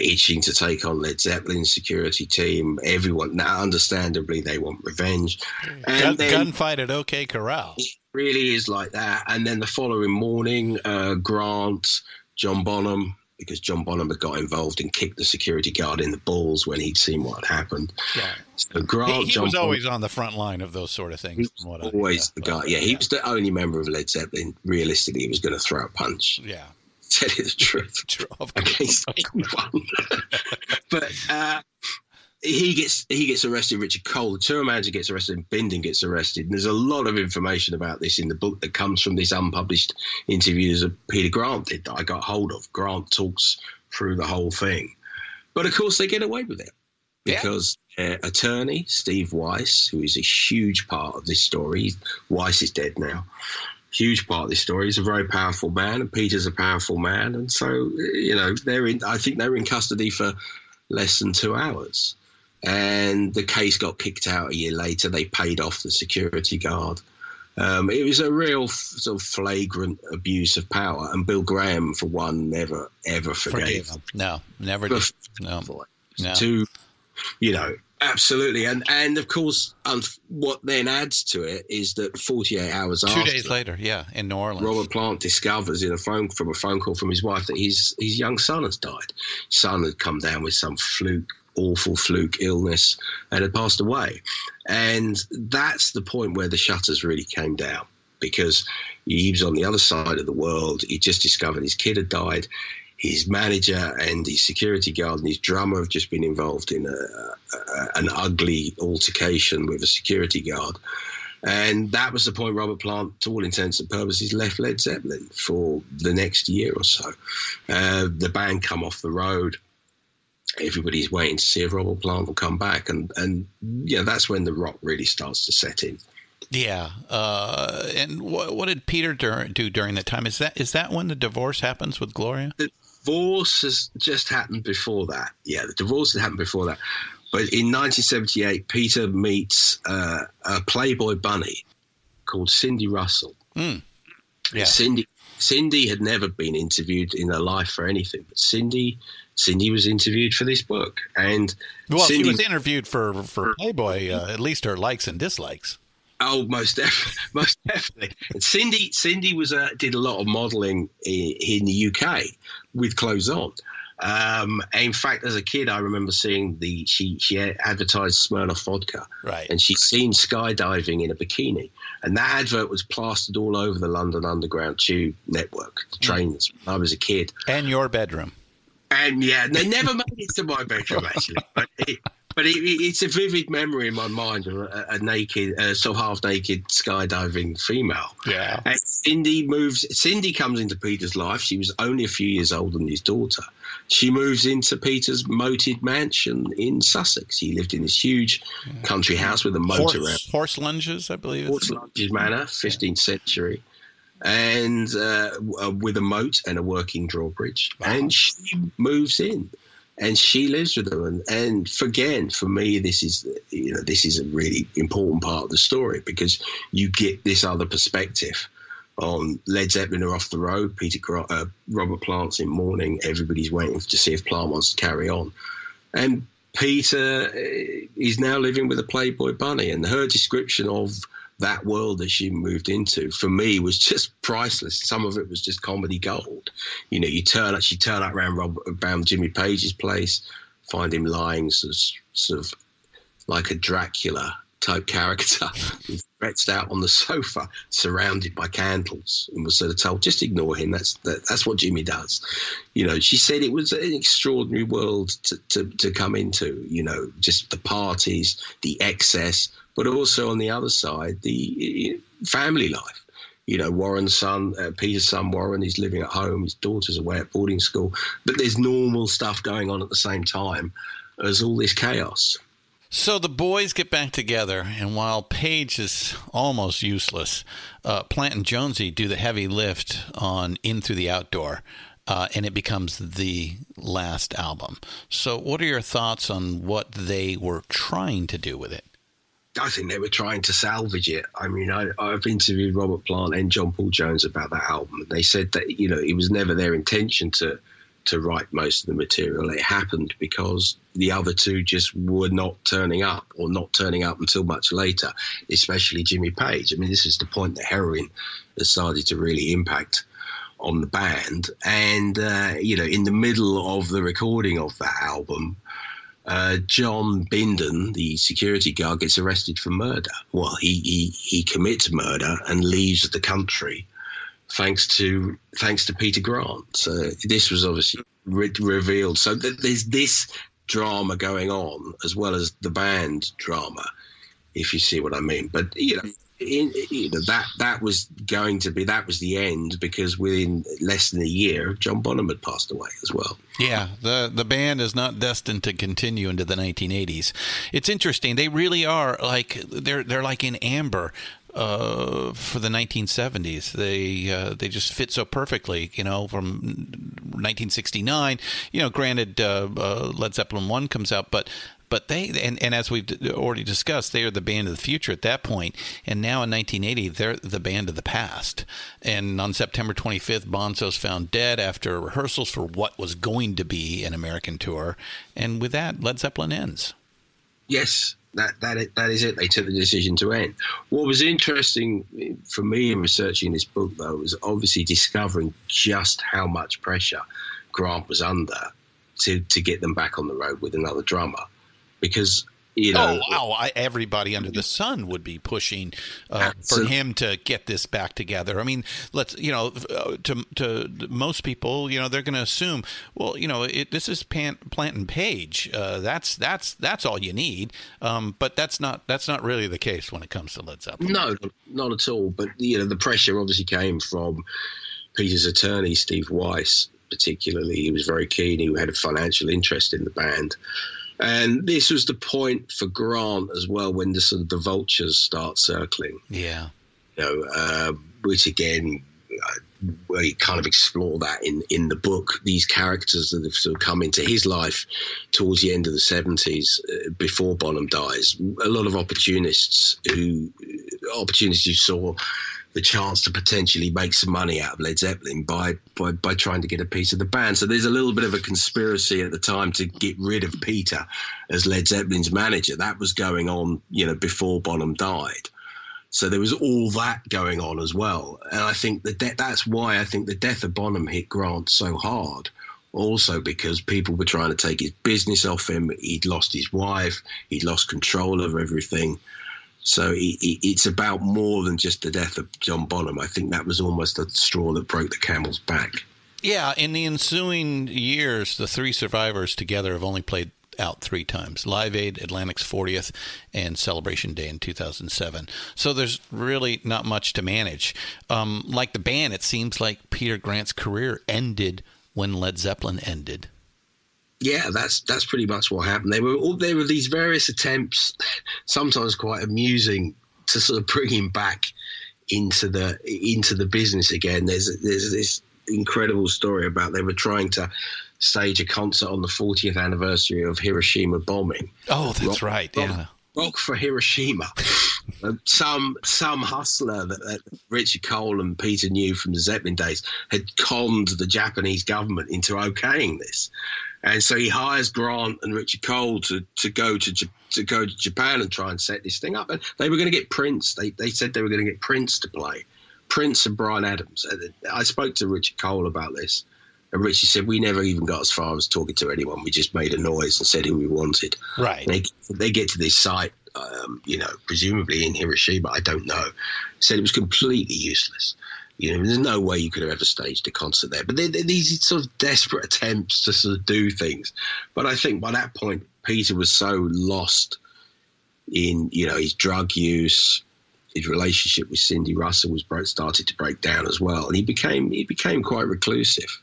itching to take on Led Zeppelin's security team. Everyone, now understandably, they want revenge. And Gun, then gunfight at OK Corral. really is like that. And then the following morning, uh, Grant, John Bonham, because John Bonham had got involved and kicked the security guard in the balls when he'd seen what had happened. Yeah. So Grant, He, he John was Bonham- always on the front line of those sort of things. he from what I- always the guy. Yeah, he yeah. was the only member of Led Zeppelin. Realistically, he was going to throw a punch. Yeah. Tell you the truth. Of course. Against anyone. but uh, he gets he gets arrested. Richard Cole, the tour manager, gets arrested. and Bindon gets arrested. And there's a lot of information about this in the book that comes from this unpublished interviews that Peter Grant did that I got hold of. Grant talks through the whole thing, but of course they get away with it Yeah. because uh, attorney Steve Weiss, who is a huge part of this story, Weiss is dead now. Huge part of this story. He's a very powerful man, and Peter's a powerful man, and so you know they're in. I think they were in custody for less than two hours, and the case got kicked out a year later. They paid off the security guard. Um, it was a real f- sort of flagrant abuse of power, and Bill Graham, for one, never ever forgave. No, never did. No. No. to you know absolutely and and of course um, what then adds to it is that 48 hours Two after days later, yeah, in New Orleans. Robert Plant discovers in a phone from a phone call from his wife that his his young son has died. His son had come down with some fluke, awful fluke illness, and had passed away. And that's the point where the shutters really came down because he was on the other side of the world. He just discovered his kid had died. His manager and his security guard and his drummer have just been involved in a, a, an ugly altercation with a security guard And that was the point Robert Plant, to all intents and purposes, left Led Zeppelin for the next year or so. Uh, the band come off the road. Everybody's waiting to see if Robert Plant will come back, and and you know, that's when the rock really starts to set in. Yeah, uh, and what, what did Peter dur- do during that time? Is that is that when the divorce happens with Gloria? The divorce has just happened before that. Yeah, the divorce had happened before that. But in 1978, Peter meets uh, a Playboy bunny called Cindy Russell. Mm. Yeah. Cindy Cindy had never been interviewed in her life for anything, but Cindy Cindy was interviewed for this book, and well, Cindy, she was interviewed for for Playboy. Uh, at least her likes and dislikes. Oh, most definitely, most definitely. And Cindy, Cindy was uh, did a lot of modelling in, in, the UK with clothes on. Um, in fact, as a kid, I remember seeing the she she advertised Smirnoff vodka, right? And she'd seen skydiving in a bikini, and that advert was plastered all over the London Underground Tube network, the trains. Mm. I was a kid, and your bedroom. And yeah, they never made it to my bedroom actually, but it, but it, it's a vivid memory in my mind of a, a naked, uh, sort of half naked skydiving female. Yeah. And Cindy moves. Cindy comes into Peter's life. She was only a few years older than his daughter. She moves into Peter's moated mansion in Sussex. He lived in this huge country house with a moat horse, around. Horselunges, I believe. Horselunges manor, 15th century and uh, with a moat and a working drawbridge. Wow. And she moves in and she lives with them. And, and for, again, for me, this is you know this is a really important part of the story because you get this other perspective on Led Zeppelin are off the road. Peter uh, Robert Plant's in mourning. Everybody's waiting to see if Plant wants to carry on, and Peter uh, is now living with a Playboy bunny. And her description of that world that she moved into for me was just priceless. Some of it was just comedy gold. You know, you turn up, she turn up around, Rob, around Jimmy Page's place, find him lying sort of, sort of like a Dracula type character, stretched out on the sofa, surrounded by candles, and was sort of told, "Just ignore him. That's that, that's what Jimmy does." You know, she said it was an extraordinary world to, to, to come into. You know, just the parties, the excess, but also on the other side, the family life. You know, Warren's son, uh, Peter's son Warren, he's living at home. His daughter's away at boarding school. But there's normal stuff going on at the same time as all this chaos. So the boys get back together, and while Page is almost useless, uh, Plant and Jonesy do the heavy lift on In Through the Outdoor. Uh, and it becomes the last album. So, what are your thoughts on what they were trying to do with it? I think they were trying to salvage it. I mean, I, have interviewed Robert Plant and John Paul Jones about that album. They said that you know it was never their intention to to write most of the material. It happened because the other two just were not turning up, or not turning up until much later. Especially Jimmy Page. I mean, this is the point that heroin has started to really impact on the band. And uh, you know, in the middle of the recording of that album uh, John Bindon, the security guard, gets arrested for murder. Well, he, he, he commits murder and leaves the country thanks to thanks to Peter Grant. So this was obviously re- revealed. So th- there's this drama going on as well as the band drama, if you see what I mean. But you know, in, you know that that was going to be that was the end because within less than a year, John Bonham had passed away as well. Yeah, the the band is not destined to continue into the 1980s. It's interesting; they really are like they're they're like in amber. Uh, for the 1970s, they uh, they just fit so perfectly. You know, from 1969. You know, granted, uh, uh, Led Zeppelin one comes out, but but they and, and as we've already discussed, they are the band of the future at that point. And now in 1980, they're the band of the past. And on September 25th, Bonzo's found dead after rehearsals for what was going to be an American tour. And with that, Led Zeppelin ends. Yes, that that that is it. They took the decision to end. What was interesting for me in researching this book, though, was obviously discovering just how much pressure Grant was under to to get them back on the road with another drummer because You know, oh, oh I, everybody under the sun would be pushing uh, for him to get this back together. I mean, let's you know, uh, to to most people, you know, they're going to assume, well, you know, it, this is Pan, Plant and Page. Uh, that's that's that's all you need. Um, but that's not that's not really the case when it comes to Led Zeppelin. No, not at all. But you know, the pressure obviously came from Peter's attorney, Steve Weiss, particularly. He was very keen. He had a financial interest in the band, and this was the point for Grant as well when the sort of the vultures start circling. Yeah. You know, uh, which again. Uh, we kind of explore that in, in the book. These characters that have sort of come into his life towards the end of the seventies, uh, before Bonham dies. A lot of opportunists who opportunities who saw the chance to potentially make some money out of Led Zeppelin by, by by trying to get a piece of the band. So there's a little bit of a conspiracy at the time to get rid of Peter as Led Zeppelin's manager. That was going on, you know, before Bonham died. So there was all that going on as well, and I think that de- that's why I think the death of Bonham hit Grant so hard. Also because people were trying to take his business off him. He'd lost his wife. He'd lost control of everything. So it, it, it's about more than just the death of John Bonham. I think that was almost the straw that broke the camel's back. Yeah, in the ensuing years, the three survivors together have only played out three times Live Aid, Atlantic's 40th, and Celebration Day in 2007. So there's really not much to manage. Um, like the band, it seems like Peter Grant's career ended when Led Zeppelin ended. Yeah, that's that's pretty much what happened. There were all there were these various attempts, sometimes quite amusing, to sort of bring him back into the into the business again. There's there's this incredible story about they were trying to stage a concert on the 40th anniversary of Hiroshima bombing. Oh, that's Rock- right. rock- Yeah. Rock for Hiroshima. Some some hustler that, that Richard Cole and Peter knew from the Zeppelin days had conned the Japanese government into okaying this, and so he hires Grant and Richard Cole to, to go to to go to Japan and try and set this thing up. And they were going to get Prince. They they said they were going to get Prince to play, Prince and Bryan Adams. I spoke to Richard Cole about this. And Richie said, We never even got as far as talking to anyone. We just made a noise and said who we wanted. Right. They, they get to this site, um, you know, presumably in Hiroshima, I don't know. Said it was completely useless. You know, there's no way you could have ever staged a concert there. But they, they, these sort of desperate attempts to sort of do things. But I think by that point, Peter was so lost in, you know, his drug use, his relationship with Cindy Russell was broke, started to break down as well, and he became he became quite reclusive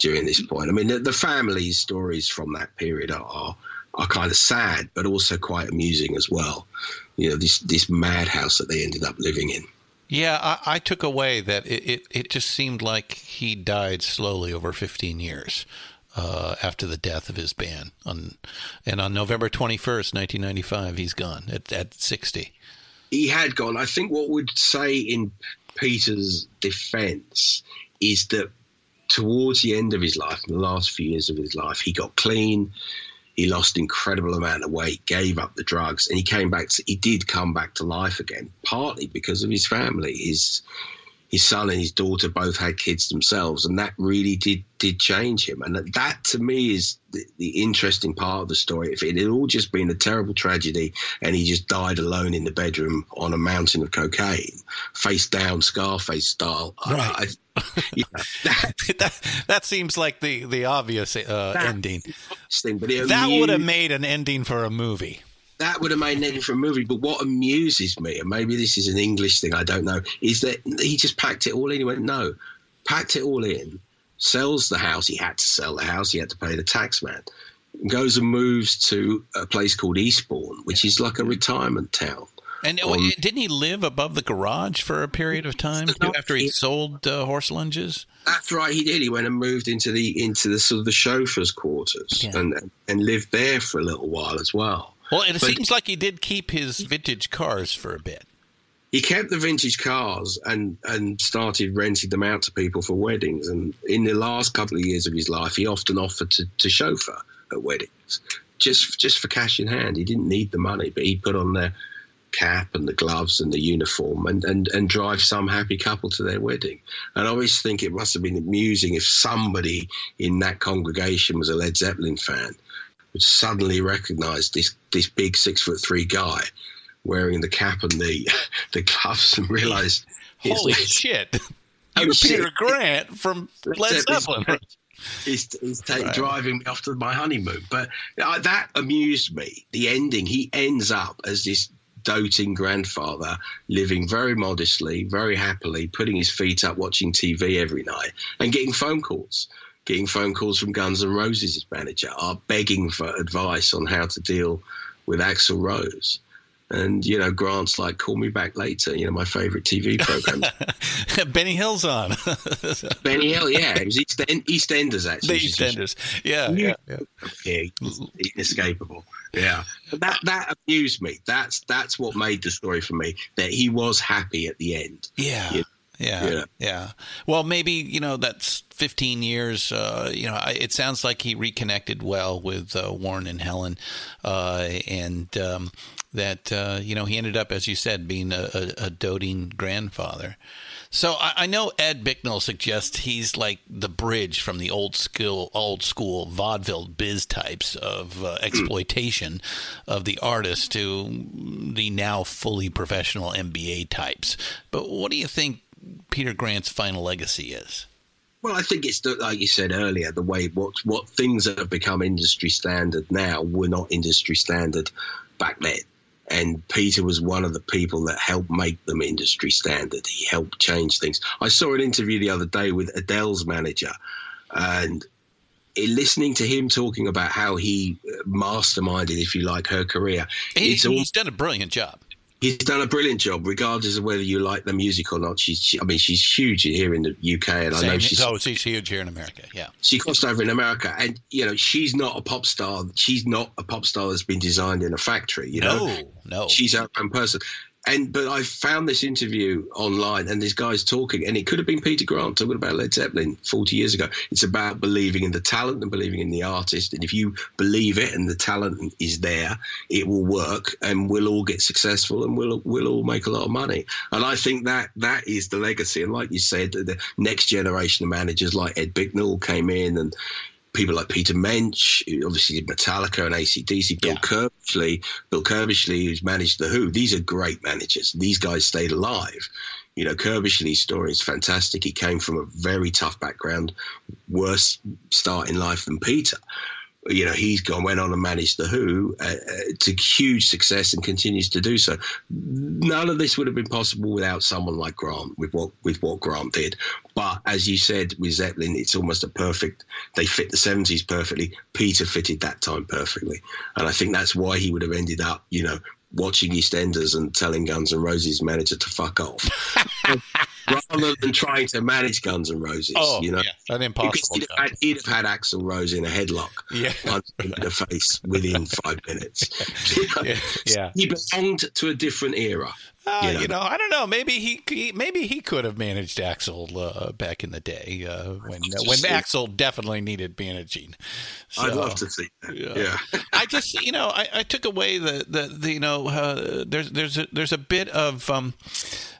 during this point. I mean, the, the family stories from that period are, are are kind of sad, but also quite amusing as well. You know, this this madhouse that they ended up living in. Yeah, I, I took away that it, it, it just seemed like he died slowly over 15 years uh, after the death of his band. On, and on November 21st, 1995, he's gone at, at 60. He had gone. I think what would say in Peter's defence is that towards the end of his life, in the last few years of his life, he got clean. He lost incredible amount of weight, gave up the drugs, and he came back. To, he did come back to life again, partly because of his family. His his son and his daughter both had kids themselves, and that really did did change him. And that, to me, is the, the interesting part of the story. If it had all just been a terrible tragedy, and he just died alone in the bedroom on a mountain of cocaine, face down, Scarface style, Right. I, you know, that, that, that seems like the, the obvious uh, ending. thing, but That would have made an ending for a movie. That would have made an ending for a movie. But what amuses me, and maybe this is an English thing, I don't know, is that he just packed it all in. He went, no, packed it all in, sells the house. He had to sell the house. He had to pay the tax man. Goes and moves to a place called Eastbourne, which is like a retirement town. And Um, oh, didn't he live above the garage for a period of time after he he- sold uh, Horselunges? That's right, he did. He went and moved into the into the sort of the chauffeur's quarters Yeah. and and lived there for a little while as well. Well, it But- seems like he did keep his vintage cars for a bit. he kept the vintage cars and and started renting them out to people for weddings. And in the last couple of years of his life, he often offered to, to chauffeur at weddings, just just for cash in hand. He didn't need the money, but he put on the cap and the gloves and the uniform and, and, and drive some happy couple to their wedding. And I always think it must have been amusing if somebody in that congregation was a Led Zeppelin fan suddenly recognised this this big six foot three guy wearing the cap and the the gloves and realised it's Holy shit! Oh, You're. Peter Grant from Led Zeppelin. He's, he's ta- Right. driving me off to my honeymoon. But uh, that amused me. The ending, he ends up as this doting grandfather, living very modestly, very happily, putting his feet up, watching TV every night, and getting phone calls. Getting phone calls from Guns N' Roses' manager, are begging for advice on how to deal with Axl Rose. And, you know, Grant's like, call me back later, you know, my favorite TV program. Benny Hill's on. Benny Hill, yeah, it was Eastend- EastEnders, actually. the EastEnders. Yeah, yeah, yeah. yeah, inescapable. Yeah, that that amused me. That's that's what made the story for me. That he was happy at the end. Yeah. Yeah. Yeah. Yeah. Yeah. Well, maybe, you know, that's 15 years. Uh, you know, I, it sounds like he reconnected well with uh, Warren and Helen. Uh, and um, that, uh, you know, he ended up, as you said, being a, a, a doting grandfather. So I, I know Ed Bicknell suggests he's like the bridge from the old school, old school vaudeville biz types of uh, exploitation of the artist to the now fully professional MBA types. But what do you think Peter Grant's final legacy is? Well, I think it's the, like you said earlier, the way what what things that have become industry standard now were not industry standard back then. And Peter was one of the people that helped make them industry standard. He helped change things. I saw an interview the other day with Adele's manager, and in listening to him talking about how he masterminded, if you like, her career, He, it's all he's done a brilliant job. He's done a brilliant job, regardless of whether you like the music or not. She's, she, I mean, she's huge here in the UK, and I know she's oh, she's huge here in America. Yeah. she crossed over in America, and you know she's not a pop star. She's not a pop star that's been designed in a factory. You know, No, no. she's her own person. And but I found this interview online, and this guy's talking, and it could have been Peter Grant talking about Led Zeppelin 40 years ago. It's about believing in the talent and believing in the artist, and if you believe it and the talent is there, it will work, and we'll all get successful, and we'll we'll all make a lot of money. And I think that that is the legacy. And like you said, the next generation of managers like Ed Bicknell came in, and people like Peter Mensch, who obviously did Metallica and ACDC, Bill Yeah. Curbishley, Bill Curbishley, who's managed The Who. These are great managers. These guys stayed alive. You know, Curbishley's story is fantastic. He came from a very tough background, worse start in life than Peter. You know, he's gone, went on and managed The Who uh, uh, to huge success and continues to do so. None of this would have been possible without someone like Grant, with what with what Grant did. But as you said with Zeppelin, it's almost a perfect. They fit the seventies perfectly. Peter fitted that time perfectly, and I think that's why he would have ended up, you know, watching EastEnders and telling Guns N' Roses manager to fuck off, rather than trying to manage Guns N' Roses. Oh, you know, yeah, an because impossible he'd job. have, had, he'd have had Axl Rose in a headlock, Yeah. him in the face within five minutes. You know, Yeah, yeah. he belonged to a different era. Uh, you know. you know, I don't know. Maybe he, he maybe he could have managed Axl uh, back in the day uh, when when. Axl definitely needed managing. I'd love to see that. Yeah. Yeah. I just, you know, I, I took away the, the, the you know, uh, there's there's a, there's a bit of um,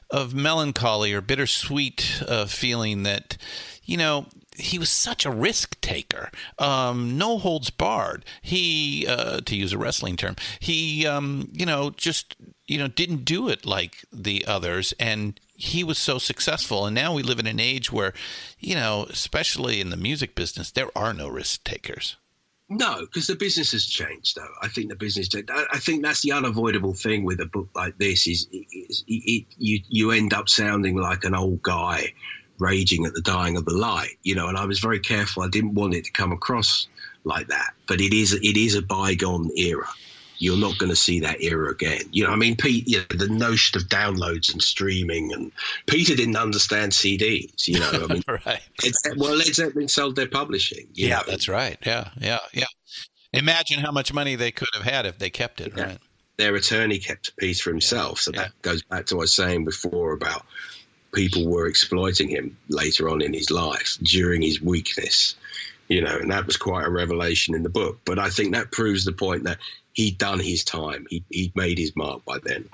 of melancholy or bittersweet uh, feeling that, you know, he was such a risk taker, um, no holds barred. He, uh, to use a wrestling term, he, um, you know, just you know didn't do it like the others, and he was so successful. And now we live in an age where, you know, especially in the music business, there are no risk takers. No, because the business has changed. Though I think the business. I I think that's the unavoidable thing with a book like this is, is it, it, you you end up sounding like an old guy raging at the dying of the light. You know, and I was very careful. I didn't want it to come across like that. But it is it is a bygone era. You're not going to see that era again. You know, I mean, Pete, you know, the notion of downloads and streaming, and Peter didn't understand CDs. You know, I mean, right. Well, Led Zeppelin sold their publishing. Yeah, know. that's right. Yeah, yeah, yeah. Imagine how much money they could have had if they kept it, Yeah. right? their attorney kept Peter himself. So that goes back to what I was saying before about people were exploiting him later on in his life during his weakness, you know, and that was quite a revelation in the book. But I think that proves the point that he'd done his time. He, he'd made his mark by then.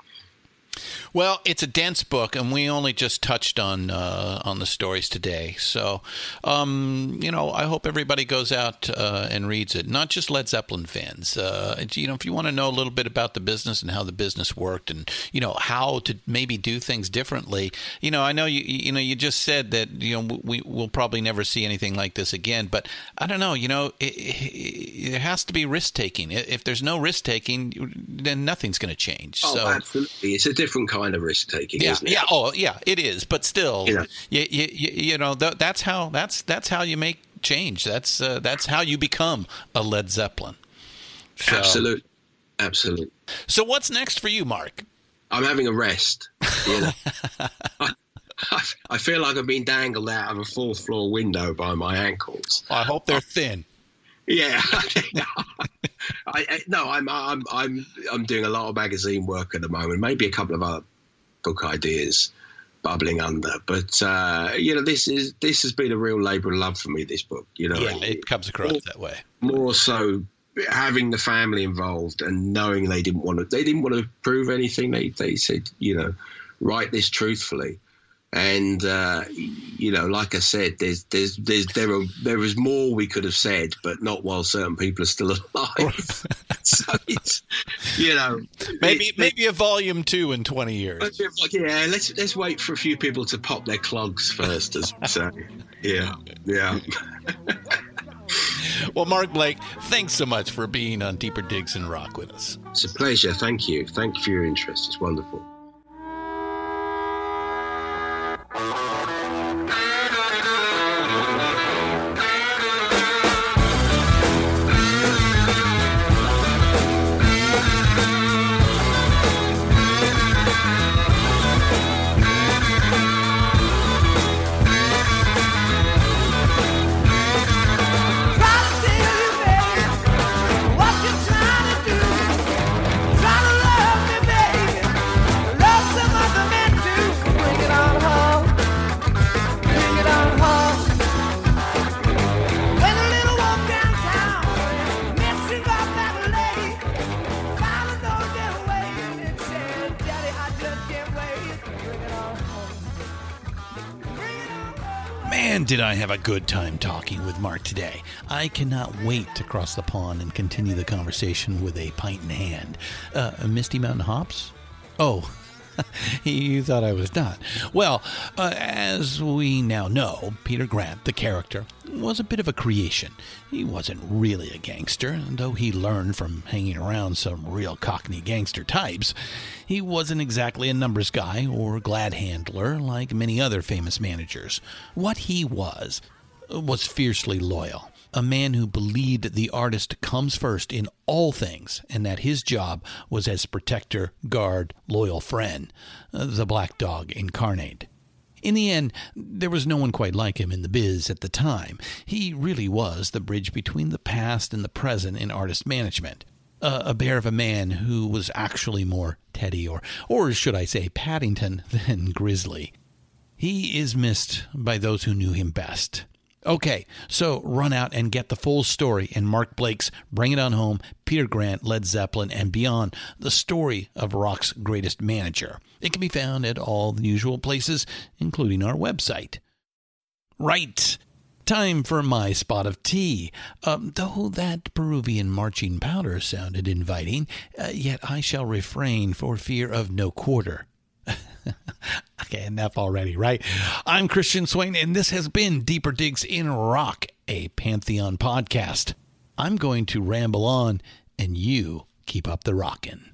Well, it's a dense book, and we only just touched on uh, on the stories today. So, um, you know, I hope everybody goes out uh, and reads it. Not just Led Zeppelin fans. Uh, you know, if you want to know a little bit about the business and how the business worked, and you know how to maybe do things differently. You know, I know you. You know, you just said that you know we will probably never see anything like this again. But I don't know. You know, it, it, there has to be risk taking. If there's no risk taking, then nothing's going to change. Oh, so absolutely. It's a different kind of risk taking, yeah, isn't it? yeah, oh, yeah, it is. But still, You know. you, you, you, know, th- that's how that's that's how you make change. That's uh, that's how you become a Led Zeppelin. So, Absolute. Absolute. So what's next for you, Mark? I'm having a rest. You know? I, I feel like I've been dangled out of a fourth floor window by my ankles. I hope they're thin. Yeah, I, I, no, I'm I'm I'm I'm doing a lot of magazine work at the moment. Maybe a couple of other book ideas bubbling under, but uh, you know, this is this has been a real labour of love for me. This book, you know, Yeah, it comes across that way. more so having the family involved and knowing they didn't want to they didn't want to prove anything. They they said, you know, write this truthfully. And uh, you know, like I said, there's there's there's there are there is more we could have said, but not while certain people are still alive. so it's you know Maybe it- maybe a volume two in twenty years. yeah. Let's let's wait for a few people to pop their clogs first, as we say. Yeah, yeah. Well, Mark Blake, thanks so much for being on Deeper Digs and Rock with us. It's a pleasure. Thank you. Thank you for your interest. It's wonderful. I have a good time talking with Mark today. I cannot wait to cross the pond and continue the conversation with a pint in hand. Uh, Misty Mountain Hops? Oh, you thought I was not. Well, uh, as we now know, Peter Grant, the character, was a bit of a creation. He wasn't really a gangster, though he learned from hanging around some real cockney gangster types. He wasn't exactly a numbers guy or glad handler like many other famous managers. What he was was fiercely loyal. A man who believed the artist comes first in all things and that his job was as protector, guard, loyal friend, uh, the black dog incarnate. In the end, there was no one quite like him in the biz at the time. He really was the bridge between the past and the present in artist management. Uh, a bear of a man who was actually more Teddy or, or should I say, Paddington than Grizzly. He is missed by those who knew him best. Okay, so run out and get the full story in Mark Blake's Bring It On Home, Peter Grant, Led Zeppelin, and Beyond, the story of rock's greatest manager. It can be found at all the usual places, including our website. Right. Time for my spot of tea. Um, though that Peruvian marching powder sounded inviting, uh, yet I shall refrain for fear of no quarter. okay, enough already, right? I'm Christian Swain, and this has been Deeper Digs in Rock, a Pantheon podcast. I'm going to ramble on, and you keep up the rockin'.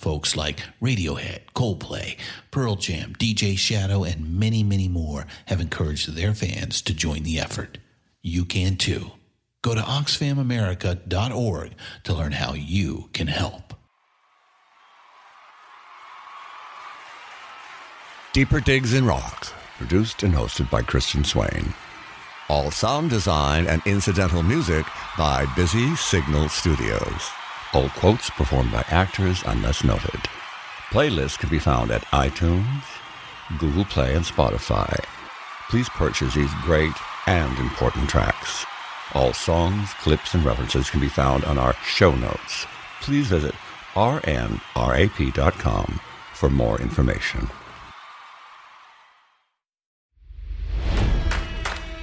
Folks like Radiohead, Coldplay, Pearl Jam, DJ Shadow, and many, many more have encouraged their fans to join the effort. You can too. Go to oxfamamerica.org to learn how you can help. Deeper Digs in Rocks, produced and hosted by Christian Swain. All sound design and incidental music by Busy Signal Studios. All quotes performed by actors unless noted. Playlists can be found at iTunes, Google Play, and Spotify. Please purchase these great and important tracks. All songs, clips, and references can be found on our show notes. Please visit rnrap.com for more information.